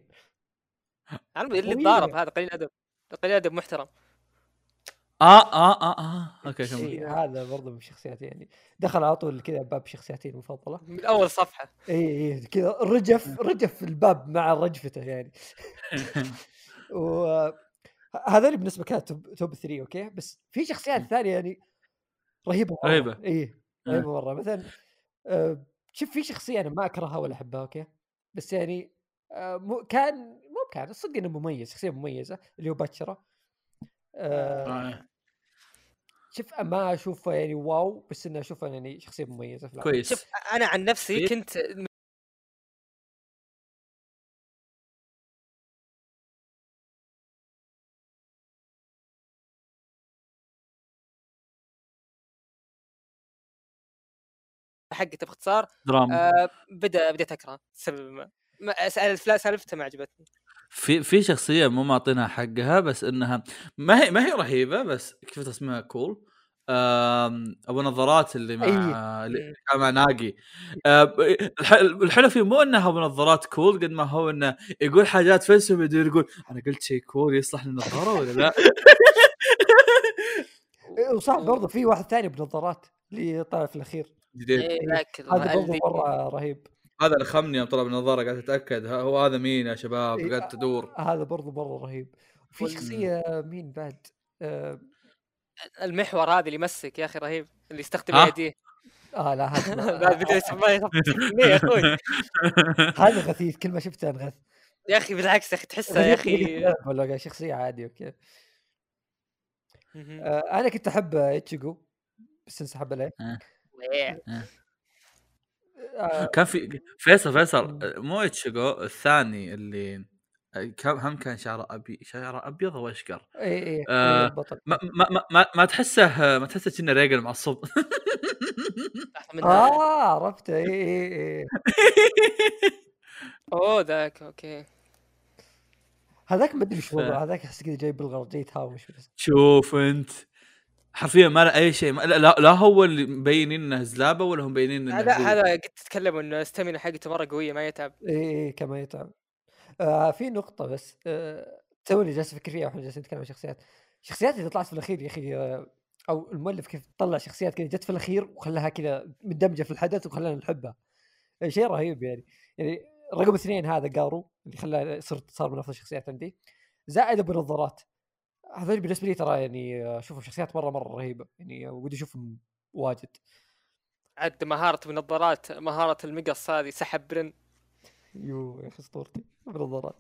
Speaker 1: اللي. تضارب هذا قليل أدب. قليل أدب محترم.
Speaker 2: آه آه آه آه. okay كمل.
Speaker 3: إيه هذا برضو من شخصياتي يعني. دخل على طول كذا باب شخصياتي المفضله
Speaker 1: من أول صفحة.
Speaker 3: اي اي كذا رجف رجف الباب مع رجفته يعني. و هذول بالنسبة كانت top top 3 okay؟ بس في شخصيات ثانية يعني رهيبة. مرة.
Speaker 2: رهيبة.
Speaker 3: اي رهيبه مرة مثلا آه، شوف في شخصية أنا ما أكرهها ولا أحبها okay؟ بس يعني آه، مو كان مو كان الصدق إنه مميز شخصية مميزة اللي هو باتشرا آه، شوف ما أشوفه يعني wow بس انه أشوفه يعني شخصية مميزة في.
Speaker 2: كويس.
Speaker 1: شوف أنا عن نفسي
Speaker 2: إيه؟
Speaker 1: كنت حقته باختصار
Speaker 2: دراما
Speaker 1: آه بدأ بديت اكره سبب سالفته سالفته ما عجبتني
Speaker 2: في في شخصية مو معطينها حقها بس إنها ما هي ما هي رهيبة بس كيف اسمها كول أبو نظارات اللي مع
Speaker 3: أي.
Speaker 2: اللي. كان مع ناقي آه، الح- الحلو فيه مو إنها أبو نظارات كول قد ما هو إنه يقول حاجات فلسفه يقول أنا قلت شيء كول يصلح للنظاره ولا لا؟
Speaker 3: إيه، وصح برضه في واحد ثاني بنظارات اللي طلع في الأخير.
Speaker 2: جديد.
Speaker 1: إيه
Speaker 3: هذا برضه
Speaker 1: الذي-
Speaker 3: مرة رهيب.
Speaker 2: هذا اللي خمني يوم طلع بالنظارة قاعد أتأكد. هو هذا مين يا شباب؟
Speaker 3: إيه،
Speaker 2: قاعد تدور.
Speaker 3: هذا برضه مرة رهيب. وفي
Speaker 1: وال-
Speaker 3: شخصية مين بعد؟ آه,
Speaker 1: المحور هذا اللي يمسك يا أخي رهيب اللي يستخدم؟ يديه.
Speaker 3: آه لا هذا ما-
Speaker 1: يصفق. يا أخوي؟
Speaker 3: هذا غثيث كل ما شفته أنغث.
Speaker 1: يا أخي بالعكس يا أخي تحسه يا أخي
Speaker 3: ولا شخصية عادي
Speaker 1: okay.
Speaker 3: آه أنا كنت أحب اتشيجو بس انسحب عليه. آه.
Speaker 2: كان في فيصل فيصل مو اتشيجو الثاني اللي كم هم كان شعره أبي شعره أبيض أو أشقر؟
Speaker 3: إي إي
Speaker 2: آه، ما ما ما, ما, تحسه ما تحسه كأنه ريجل معصب. آه.
Speaker 3: آه عرفته. إي إي إي.
Speaker 1: أوه ذاك okay.
Speaker 3: هذاك ما أدري إيش
Speaker 2: ف-
Speaker 3: وضعه هذاك أحس كذا جاي بالغلط جاي يتهاوش بس.
Speaker 2: شوف أنت حرفيا ما له أي شيء ما لا, لا هو اللي مبينين إنه زلابة ولا هم مبينين إنه
Speaker 1: هذا. هذا قد تتكلم إنه ال stamina حقته مرة قوية ما يتعب.
Speaker 3: اي اي كما يتعب. آه في نقطة بس آه توني جالس أفكر فيها وإحنا جالسين نتكلم عن شخصيات. شخصيات اللي طلعت في الأخير يا أخي آه أو المؤلف كيف طلع شخصيات كذا جت في الأخير وخلاها كذا مندمجة في الحدث وخلانا نحبها. شيء رهيب يعني. يعني رقم اثنين هذا قارو اللي خلاه صرت صار من أفضل الشخصيات عندي. زائد ابو نظارات هذول بالنسبة لي ترى يعني أشوفهم شخصيات مرة مرة رهيبة. يعني ودي أشوفهم واجد.
Speaker 1: عد مهارة بنظارات مهارة المقص هذه سحب برن.
Speaker 3: يو يا أخي أسطورتي. ابو نظارات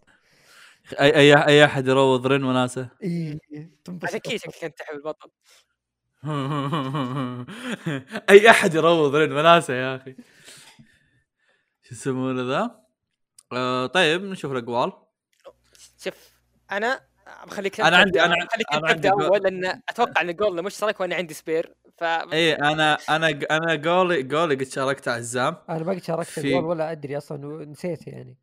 Speaker 2: اي اي أي أحد يروض رن وناسه؟
Speaker 1: إي كذا
Speaker 3: أكثر.
Speaker 1: شكلك كنت تحب البطل.
Speaker 2: أي أحد يروض رن وناسه يا أخي. شو يسمونه ذا؟ آه طيب نشوف الأقوال.
Speaker 1: شوف أنا بخليك
Speaker 2: أنا عندي- أنا-
Speaker 1: خليك
Speaker 2: أنا
Speaker 1: انت
Speaker 2: عندي
Speaker 1: اول لأن أتوقع إن جول مشترك وأنا عندي spare ف
Speaker 2: إي أنا أنا أنا قولي قولي قد شاركت عزام
Speaker 3: أنا ما قد شاركت
Speaker 2: في-
Speaker 3: الجول ولا أدري أصلا ونسيت يعني.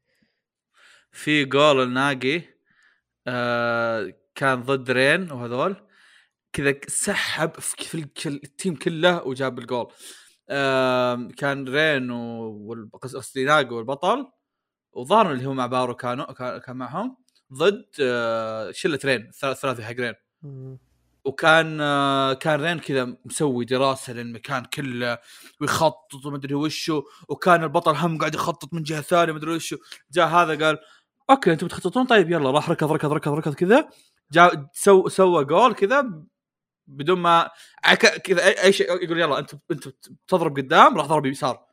Speaker 2: في جول الناقي آه كان ضد رين وهذول. كذا سحب في في ال- في ال team كله وجاب الجول. آه كان رين و- والقص- قصدي ناقي والبطل. وظهر اللي هو مع بارو كانوا كان كان معهم ضد آه شلة رين ثلاث- ثلاثة حق رين. وكان آه، كان رين كذا مسوي دراسة للمكان كله ويخطط ومدري وشو وكان البطل هم قاعد يخطط من جهة ثانية مدري وشو. جاء هذا قال okay أنتم بتخططون طيب يلا راح ركض ركض ركض ركض كذا. جاء سو سوى جول كذا بدون ما عك- كذا اي, شيء يقول يلا انت أنت بتضرب قدام راح ضرب يسار.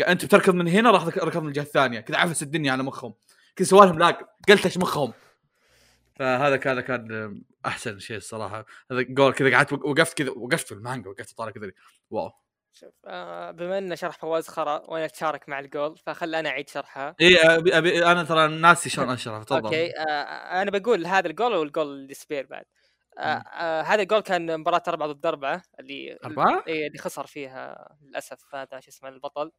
Speaker 2: أنت بتركض من هنا راح ركض من الجهة الثانية. كذا عفس الدنيا على مخهم. كذا سوى لهم lag glitch مخهم. فهذا كان كان أحسن شيء الصراحة. هذا جول كذا قعدت وقفت كذا وقفت في المانجا وقفت طالع كذا. wow.
Speaker 1: شوف آه بما ان شرح فواز خرا وأنا أتشارك مع الجول فخل أنا أعيد شرحها
Speaker 4: إي أبي أبي أنا ترى ناسي شلون اشرح تفضل.
Speaker 1: okay آه أنا بقول هذا الجول والجول ال spare بعد. آه آه هذا الجول كان مباراة أربعة ضد أربعة اللي
Speaker 4: أربعة؟
Speaker 1: اللي خسر فيها للأسف هذا شو اسمه البطل.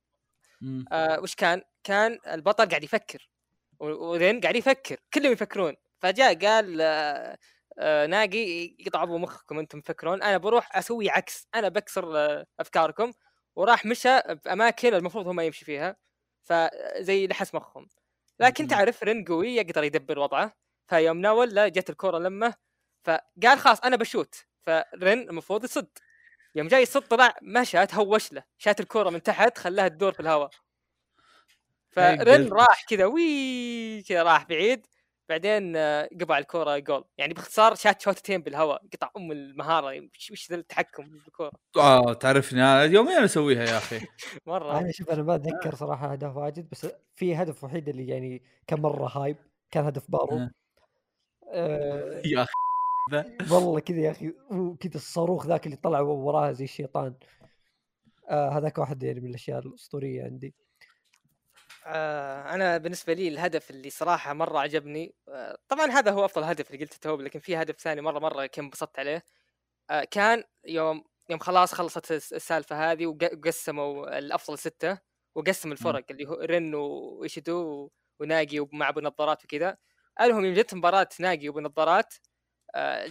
Speaker 1: آه وش كان؟ كان البطل قاعد يفكر. وذين قاعد يفكر. كلهم يفكرون. فجاء قال آه آه ناقي يقطع ابو مخكم أنتم تفكرون؟ أنا بروح أسوي عكس. أنا بكسر آه أفكاركم. وراح مشى باماكن المفروض هم يمشي فيها. فزي لحس مخهم. لكن. تعرف رن قوي يقدر يدبر وضعه. فيوم ناول لا جت الكرة لمه. فقال خلاص أنا بشوت. فرن المفروض يصد. يوم جاي يصد طلع مشى تهوش له شات الكره من تحت خلاها تدور في الهواء. فرن. راح كذا وي كذا راح بعيد. بعدين آه، قطع الكره جول. يعني باختصار شات شوتتين بالهواء قطع أم المهارة. وش وش ذا التحكم بالكره
Speaker 4: آه تعرفني أنا يوميا أسويها يا أخي.
Speaker 1: مرة.
Speaker 3: أنا شوف أنا ما أتذكر صراحة أهداف واجد بس في هدف وحيد اللي يعني كان مرة hype كان هدف بارو.
Speaker 4: أه.
Speaker 3: آه
Speaker 4: يا أخي.
Speaker 3: والله كذا يا أخي وكذا الصاروخ ذاك اللي طلع وراها زي الشيطان. آه هذاك واحد يعني من الأشياء الأسطورية عندي.
Speaker 1: آه أنا بالنسبة لي الهدف اللي صراحة مرة عجبني آه طبعا هذا هو أفضل هدف اللي قلته تو لكن في هدف ثاني مرة مرة كان انبسطت عليه. آه كان يوم يوم خلاص خلصت الس- السالفة هذه وق- وقسموا الأفضل ستة وقسم الفرق اللي هو رن وايشيدو وناجي ومع ابو نظارات وكذا. لهم يوم جت مباراة ناجي وابو نظارات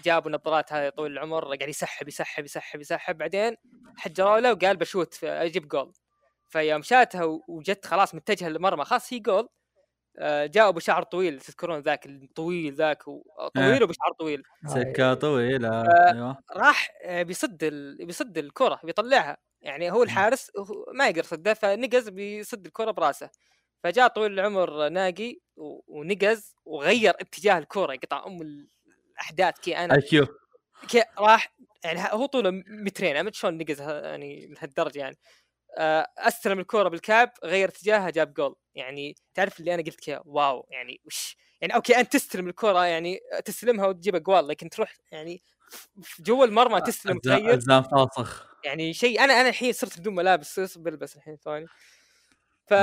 Speaker 1: جابوا النظارات هذه طول العمر قاعد يسحب يسحب يسحب يسحب. بعدين حجروا له وقال بشوت أجيب جول. فيوم شاتها وجت خلاص متجهه للمرمى. خلاص هي جول. آه، جاء أبو شعر طويل. تذكرون ذاك الطويل ذاك؟ و- طويل وابو شعر طويل.
Speaker 4: سكة طويلة.
Speaker 1: آه.
Speaker 4: أيوه.
Speaker 1: راح آه، بيصد ال... بيصد الكرة بيطلعها. يعني هو الحارس ما يقدر يصدها فنقز بيصد الكرة براسه. فجاء طويل العمر ناقي. ونقز وغير اتجاه الكرة قطع أم الأحداث كي أنا
Speaker 4: أي كيو.
Speaker 1: كي راح يعني هو طوله مترين ما شلون نقز يعني لهالدرجة يعني. آه، أستلم الكره بالكعب غير اتجاهها جاب جول. يعني تعرف اللي أنا قلت كذا واو يعني وش؟ يعني أوكي أنت تستلم الكره يعني تستلمها وتجيب أجوال لكن تروح يعني جوا المرمى تستلم تغير
Speaker 4: الزام فاسخ.
Speaker 1: يعني شيء أنا أنا الحين صرت بدون ملابس بلبس الحين ثواني ف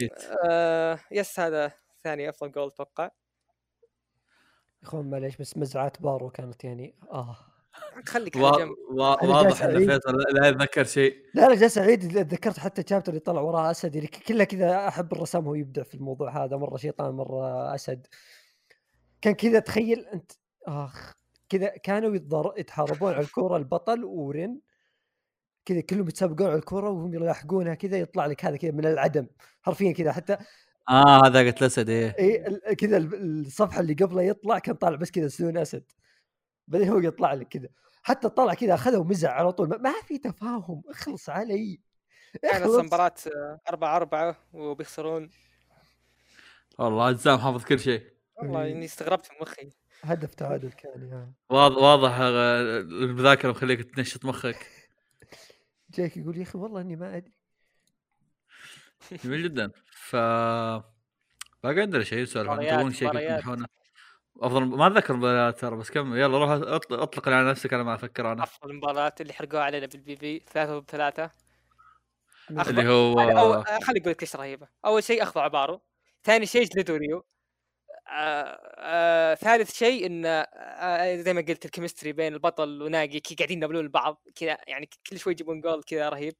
Speaker 4: جيت.
Speaker 1: آه يس هذا ثاني أفضل جول
Speaker 3: أتوقع. اخوان معليش بس مزعات بارو كانت يعني آه.
Speaker 1: خليك
Speaker 4: وا-
Speaker 1: على جنب.
Speaker 4: وا-
Speaker 3: أنا
Speaker 4: واضح
Speaker 3: إن.
Speaker 4: فيصل لا يتذكر شيء.
Speaker 3: لا لا جالس اعيد تذكرت حتى الشابتر اللي طلع وراه أسد اللي كله كذا أحب الرسام هو يبدع في الموضوع هذا مرة شيطان مرة أسد. كان كذا تخيل أنت آخ كذا كانوا يتضار... يتحاربون على الكورة البطل ورين كذا كلهم يتسابقون على الكورة وهم يلاحقونها كذا يطلع لك هذا كذا من العدم حرفيا كذا. حتى
Speaker 4: آه هذا قلت الاسد إيه.
Speaker 3: اي ال- كذا ال- الصفحة اللي قبله يطلع كان طالع بس كذا سنون أسد. بعدين هو يطلع لك كذا. حتى طلع كذا أخذه ومزع على طول. ما, ما في تفاهم اخلص علي.
Speaker 1: كان
Speaker 3: اخلص.
Speaker 1: أصلا مباراة آه، أربعة أربعة وبيخسرون.
Speaker 4: والله الزام حافظ كل شيء.
Speaker 1: والله
Speaker 3: إيه.
Speaker 1: إني استغربت من مخي.
Speaker 3: هدف تعادل كان يا.
Speaker 4: واضح واضح آه، المذاكرة مخليك تنشط مخك.
Speaker 3: جاك يقول يا أخي والله إني ما أدري.
Speaker 4: جميل جدا. ف باقي عندنا شيء
Speaker 1: مباريات-
Speaker 4: تبون شيء أفضل ما أتذكر مباريات ترى بس كم يلا روح أطلق على نفسك أنا ما أفكر أنا.
Speaker 1: أفضل المباريات اللي حرقوها علينا بالبي في ثلاثة ضد ثلاثة.
Speaker 4: اللي هو
Speaker 1: آه، خليني أقول لك ليش رهيبة. أول شيء اخضاع بارو ثاني شيء جلدوا ريو. آه آه ثالث شيء إن آه زي ما قلت ال chemistry بين البطل وناقي كي قاعدين ينابلون البعض كذا يعني كل شوي يجيبون جول كذا رهيب.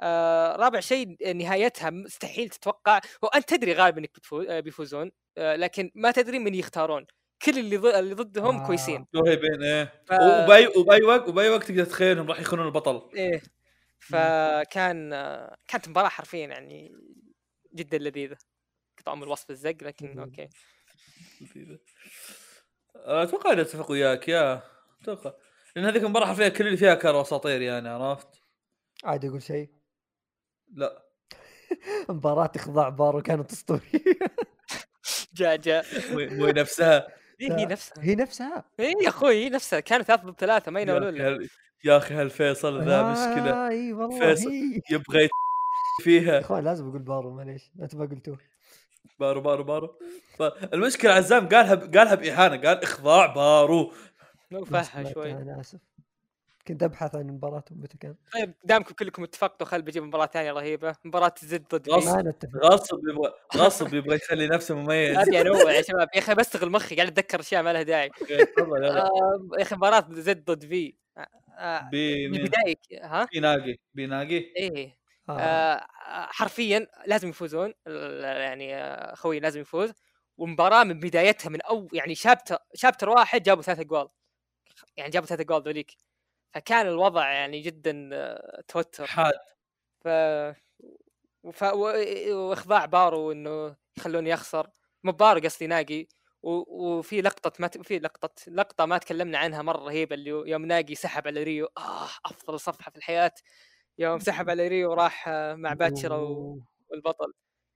Speaker 1: آه رابع شيء نهايتها مستحيل تتوقع. وانت تدري غالبا إنك بتفوز آه بيفوزون آه لكن ما تدري من يختارون. كل اللي ضد اللي ضدهم
Speaker 3: آه.
Speaker 1: كويسين.
Speaker 2: رهيبين إيه.
Speaker 1: ف-
Speaker 2: وبأي وبأي وقت وبأي وقت تقدر تتخيلهم راح يخونون البطل.
Speaker 1: إيه. فكان كانت مباراة حرفيا يعني جدا لذيذة. قطعوا من الوصف الزق لكن
Speaker 3: مم.
Speaker 1: okay.
Speaker 2: أتوقع إني أتفق وياك يا. أتوقع. لأن هذيك المباراة حرفيا كل اللي فيها كانوا أساطير يعني عرفت؟
Speaker 3: عاد أقول شيء.
Speaker 2: لا.
Speaker 3: مباراة اخضاع بارو كانت اسطورية
Speaker 1: جاء جاء.
Speaker 2: مو نفسها.
Speaker 1: هي نفسها.
Speaker 3: هي نفسها.
Speaker 1: إيه يا أخوي هي نفسها. كانت ثلاثة ضد ثلاثة ما ينولون
Speaker 2: يا أخي هالفيصل ذا مشكله
Speaker 3: إي والله
Speaker 2: فيصل. يبغى يت-
Speaker 3: يا
Speaker 2: فيها
Speaker 3: اخوان لازم أقول بارو معليش. أنت ما قلتوه.
Speaker 2: بارو بارو بارو. المشكلة عزام قالها قالها بإهانة. قال إخضاع بارو.
Speaker 1: لو
Speaker 3: ما-
Speaker 1: شوي.
Speaker 3: أنا أسف. كنت أبحث عن مباراتهم متى كان
Speaker 1: طيب دامكم كلكم اتفقتوا خل بجيب مباراة ثانية رهيبة. مباراة زد ضد
Speaker 2: غصب. غصب يبغى غصب يبغى يخلي نفسه مميز.
Speaker 1: هذه انوع يا شباب يا أخي بستغل مخي قاعد أتذكر أشياء ما لها داعي. آه، يا أخي مباراة زد ضد في آه، آه، ك- ها؟
Speaker 2: بي ناقي بي ناقي
Speaker 1: إيه.
Speaker 3: آه.
Speaker 1: حرفيا لازم يفوزون. ال- يعني خوي لازم يفوز. والمباراه من بدايتها من أو يعني chapter chapter واحد جابوا ثلاث اجوال يعني جابوا ثلاث اجوال ذوليك. فكان الوضع يعني جدا آه، توتر.
Speaker 2: حاد.
Speaker 1: ف وف... و... وإخضاع بارو إنه يخلوني أخسر. مو بارو قصدي ناقي. و... وفي لقطة ما ت... في لقطة لقطة ما تكلمنا عنها مرة رهيبة اللي يوم ناقي سحب على ريو. آه أفضل صفحة في الحياة. يوم سحب على ريو وراح آه، مع باتشرا و... والبطل.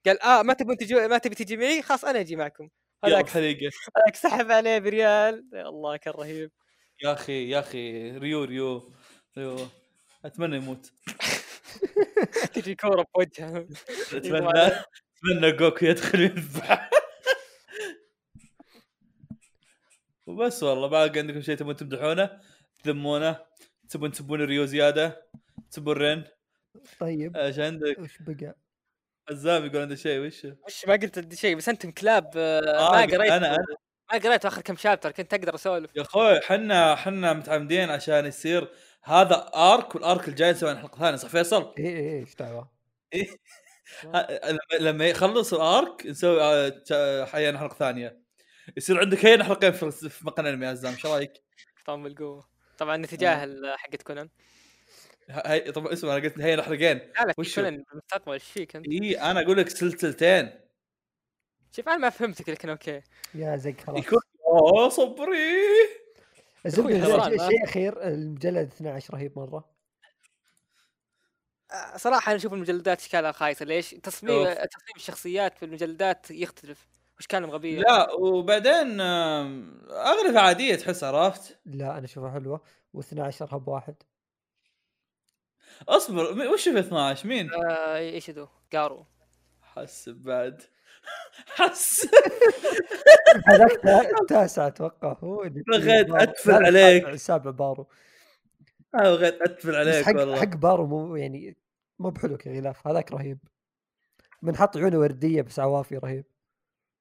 Speaker 1: قال آه ما تبون تجي ما تبي تجي معي؟ خلاص أنا أجي معكم.
Speaker 2: يلا
Speaker 1: هذاك
Speaker 2: حريقه
Speaker 1: هذاك سحب عليه بريال. يا الله كان رهيب.
Speaker 2: يا أخي يا أخي ريو ريو ريو. أتمنى يموت.
Speaker 1: تجي كورة بوجهه.
Speaker 2: أتمنى أتمنى جوكو يدخل ويذبح وبس والله باقي عندكم شيء تبون تمدحونه؟ تذمونه؟ تبون تسبون ريو زيادة؟ تسبون رين
Speaker 3: طيب.
Speaker 2: إيش عندك؟
Speaker 3: وش بقى؟
Speaker 2: عزام يقول عنده شيء وش؟
Speaker 1: وش ما قلت عندي شيء بس أنتم كلاب آه،
Speaker 2: آه،
Speaker 1: ما قريت.
Speaker 2: أنا أنا.
Speaker 1: ما قريت اخر كم شابتر كنت أقدر اسولف
Speaker 2: يا أخوي حنا حنا متعمدين عشان يصير هذا arc وال arc الجاي نسوي حلقة ثانية صح فيصل؟
Speaker 3: اي اي إيش دعوة؟
Speaker 2: ه- لما- يخلص ال arc نسوي آه، حيانا حلقة ثانية يصير عندك هينا حلقين في في مقال انمي يا عزام إيش رأيك؟
Speaker 1: طبعا بالقوه طبعا نتجاهل حقت كونان
Speaker 2: هي طبعا اسمع أنا قلت هينا حلقين
Speaker 1: لا لا؟ كونان بالمستقبل إيش فيك أنت؟
Speaker 2: اي أنا أقول لك سلسلتين
Speaker 1: شوف أنا ما فهمتك لكن أوكي.
Speaker 3: يا زق خلاص.
Speaker 2: يكون أوه صبري.
Speaker 3: الزبده شيء- أخير المجلد 12 رهيب مرة.
Speaker 1: آه، صراحة أنا أشوف المجلدات اشكالها خايسه ليش؟ تصميم. تصميم الشخصيات في المجلدات يختلف واشكالهم غبيه
Speaker 2: لا وبعدين آم، اغلبها عادية تحس عرفت؟
Speaker 3: لا أنا أشوفها حلوة. و12 هب واحد.
Speaker 2: اصبر وش في 12 مين؟
Speaker 1: آه إيش ذو؟ قارو
Speaker 2: حسب بعد. حسب
Speaker 3: هذاك تا- التاسع أتوقع هو اللي-
Speaker 2: بغيت
Speaker 3: لا،
Speaker 2: عليك.
Speaker 3: السابع- السابع بارو.
Speaker 2: أنا بغيت اتفل عليك
Speaker 3: حق
Speaker 2: والله.
Speaker 3: حق بارو مو يعني مو بحلو كغلاف هذاك رهيب. من حط عيونه وردية بس عوافي رهيب.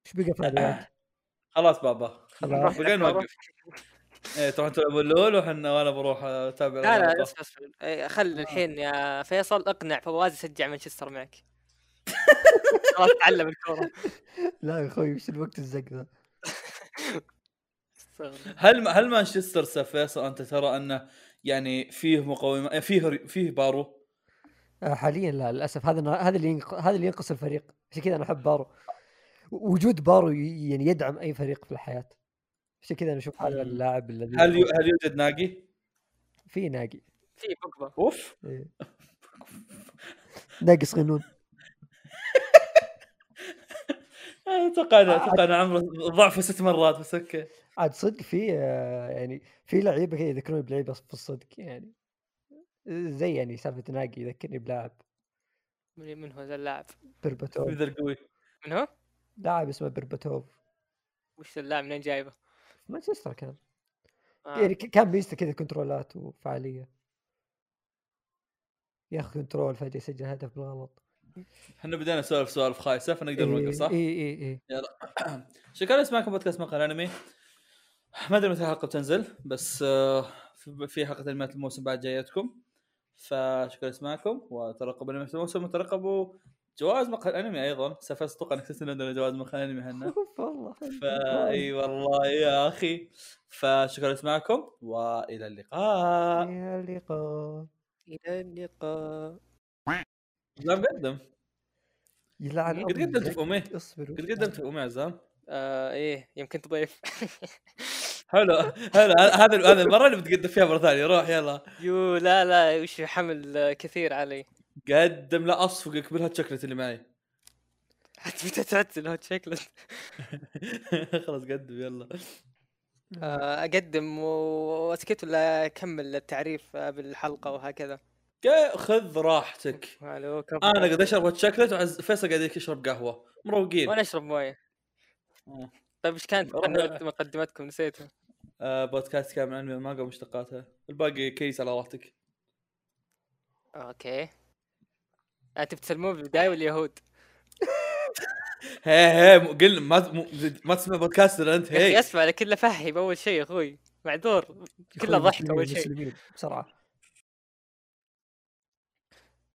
Speaker 3: إيش بقى في هذا
Speaker 2: خلاص بابا.
Speaker 3: خلاص
Speaker 2: بقينا نوقف. إيه تروحون تلعبون LoL وحنا وأنا بروح أتابع
Speaker 1: لا لا اصبر إيه، خل الحين يا فيصل اقنع فواز يشجع مانشستر معك. تعلم الكورة.
Speaker 3: لا يا أخوي وش الوقت الزق ذا
Speaker 2: هل هل مانشستر سا فيصل أنت ترى أنه يعني فيه مقومات فيه فيه بارو؟
Speaker 3: آه، حاليا لا للأسف. هذا هذا اللي ينق... هذا اللي ينقص الفريق. عشان كذا أنا أحب بارو. وجود بارو يعني يدعم أي فريق في الحياة. عشان كذا أنا أشوف هذا. اللاعب الذي
Speaker 2: هل يو- هل يوجد ناقي؟
Speaker 3: في ناقي.
Speaker 1: في بوجبا.
Speaker 2: أوف.
Speaker 3: إيه. ناقص غنون
Speaker 2: أتوقع أتوقع ان عمره ضعفه ست مرات بس أوكي.
Speaker 3: عاد صدق في آه، يعني في لعيبة كذا يذكروني بلعيبة في الصدق يعني زي يعني سالفة ناقي يذكرني بلاعب.
Speaker 1: من من هو ذا اللاعب؟
Speaker 3: برباتوف
Speaker 2: ذا القوي.
Speaker 1: من هو؟
Speaker 3: لاعب اسمه برباتوف
Speaker 1: وش اللاعب؟ منين جايبه؟
Speaker 3: مانشستر كان.
Speaker 1: آه.
Speaker 3: يعني كان ميزته كذا كنترولات وفعالية. ياخذ control فجأة يسجل هدف بالغلط.
Speaker 2: إحنا بدينا نسولف سوالف خايسة فنقدر نوقف صح؟
Speaker 3: اي اي اي
Speaker 2: شكرا اسمعكم بودكاست مقهى الانمي ما أدري متى الحلقة بتنزل بس آه، في- في حلقة أنميات الموسم بعد جايتكم. فشكرا اسمعكم وترقبوا انمي في الموسم وترقبوا جوائز مقهى الأنمي أيضا. سافست أتوقع أنك تنسى عندنا جوائز مقهى الأنمي إحنا
Speaker 3: أوف، والله.
Speaker 2: فاي والله يا أخي. فشكرا اسمعكم وإلى اللقاء.
Speaker 3: يا اللقاء.
Speaker 1: إلى اللقاء.
Speaker 2: لا مقدم
Speaker 3: يلعن
Speaker 2: قد قدمت. في امي
Speaker 3: اصبر
Speaker 2: قد قدمت في امي عزام.
Speaker 1: آه إيه يمكن تضيف.
Speaker 2: حلو. حلو. هذا هذا المرة اللي بتقدم فيها مرة ثانية. روح يلا.
Speaker 1: يو لا لا وش حمل كثير علي.
Speaker 2: قدم لا أصفقك بال hot chocolate اللي معي.
Speaker 1: حتى متى تعتل hot chocolate
Speaker 2: خلاص قدم يلا.
Speaker 1: آه، أقدم وأسكت ولا أكمل التعريف بالحلقة وهكذا؟
Speaker 2: خذ راحتك. أنا قاعد اشرب hot chocolate وعز فيصل قاعد يشرب قهوة. مروقين.
Speaker 1: وأنا أشرب موية.
Speaker 2: آه.
Speaker 1: طيب إيش كانت مقدمتكم نسيتها.
Speaker 2: آه بودكاست كامل عن المانجا ومشتقاتها الباقي كيس على راحتك.
Speaker 1: أوكي. انت بتسلمون بالبداية واليهود
Speaker 2: هي هي قلنا ما مو- ما تسمع بودكاستر أنت
Speaker 1: يا أخي
Speaker 2: هي.
Speaker 1: أسمع لكله فهي اول شيء يا أخوي. معذور. كله ضحك أول شيء.
Speaker 3: بسرعة.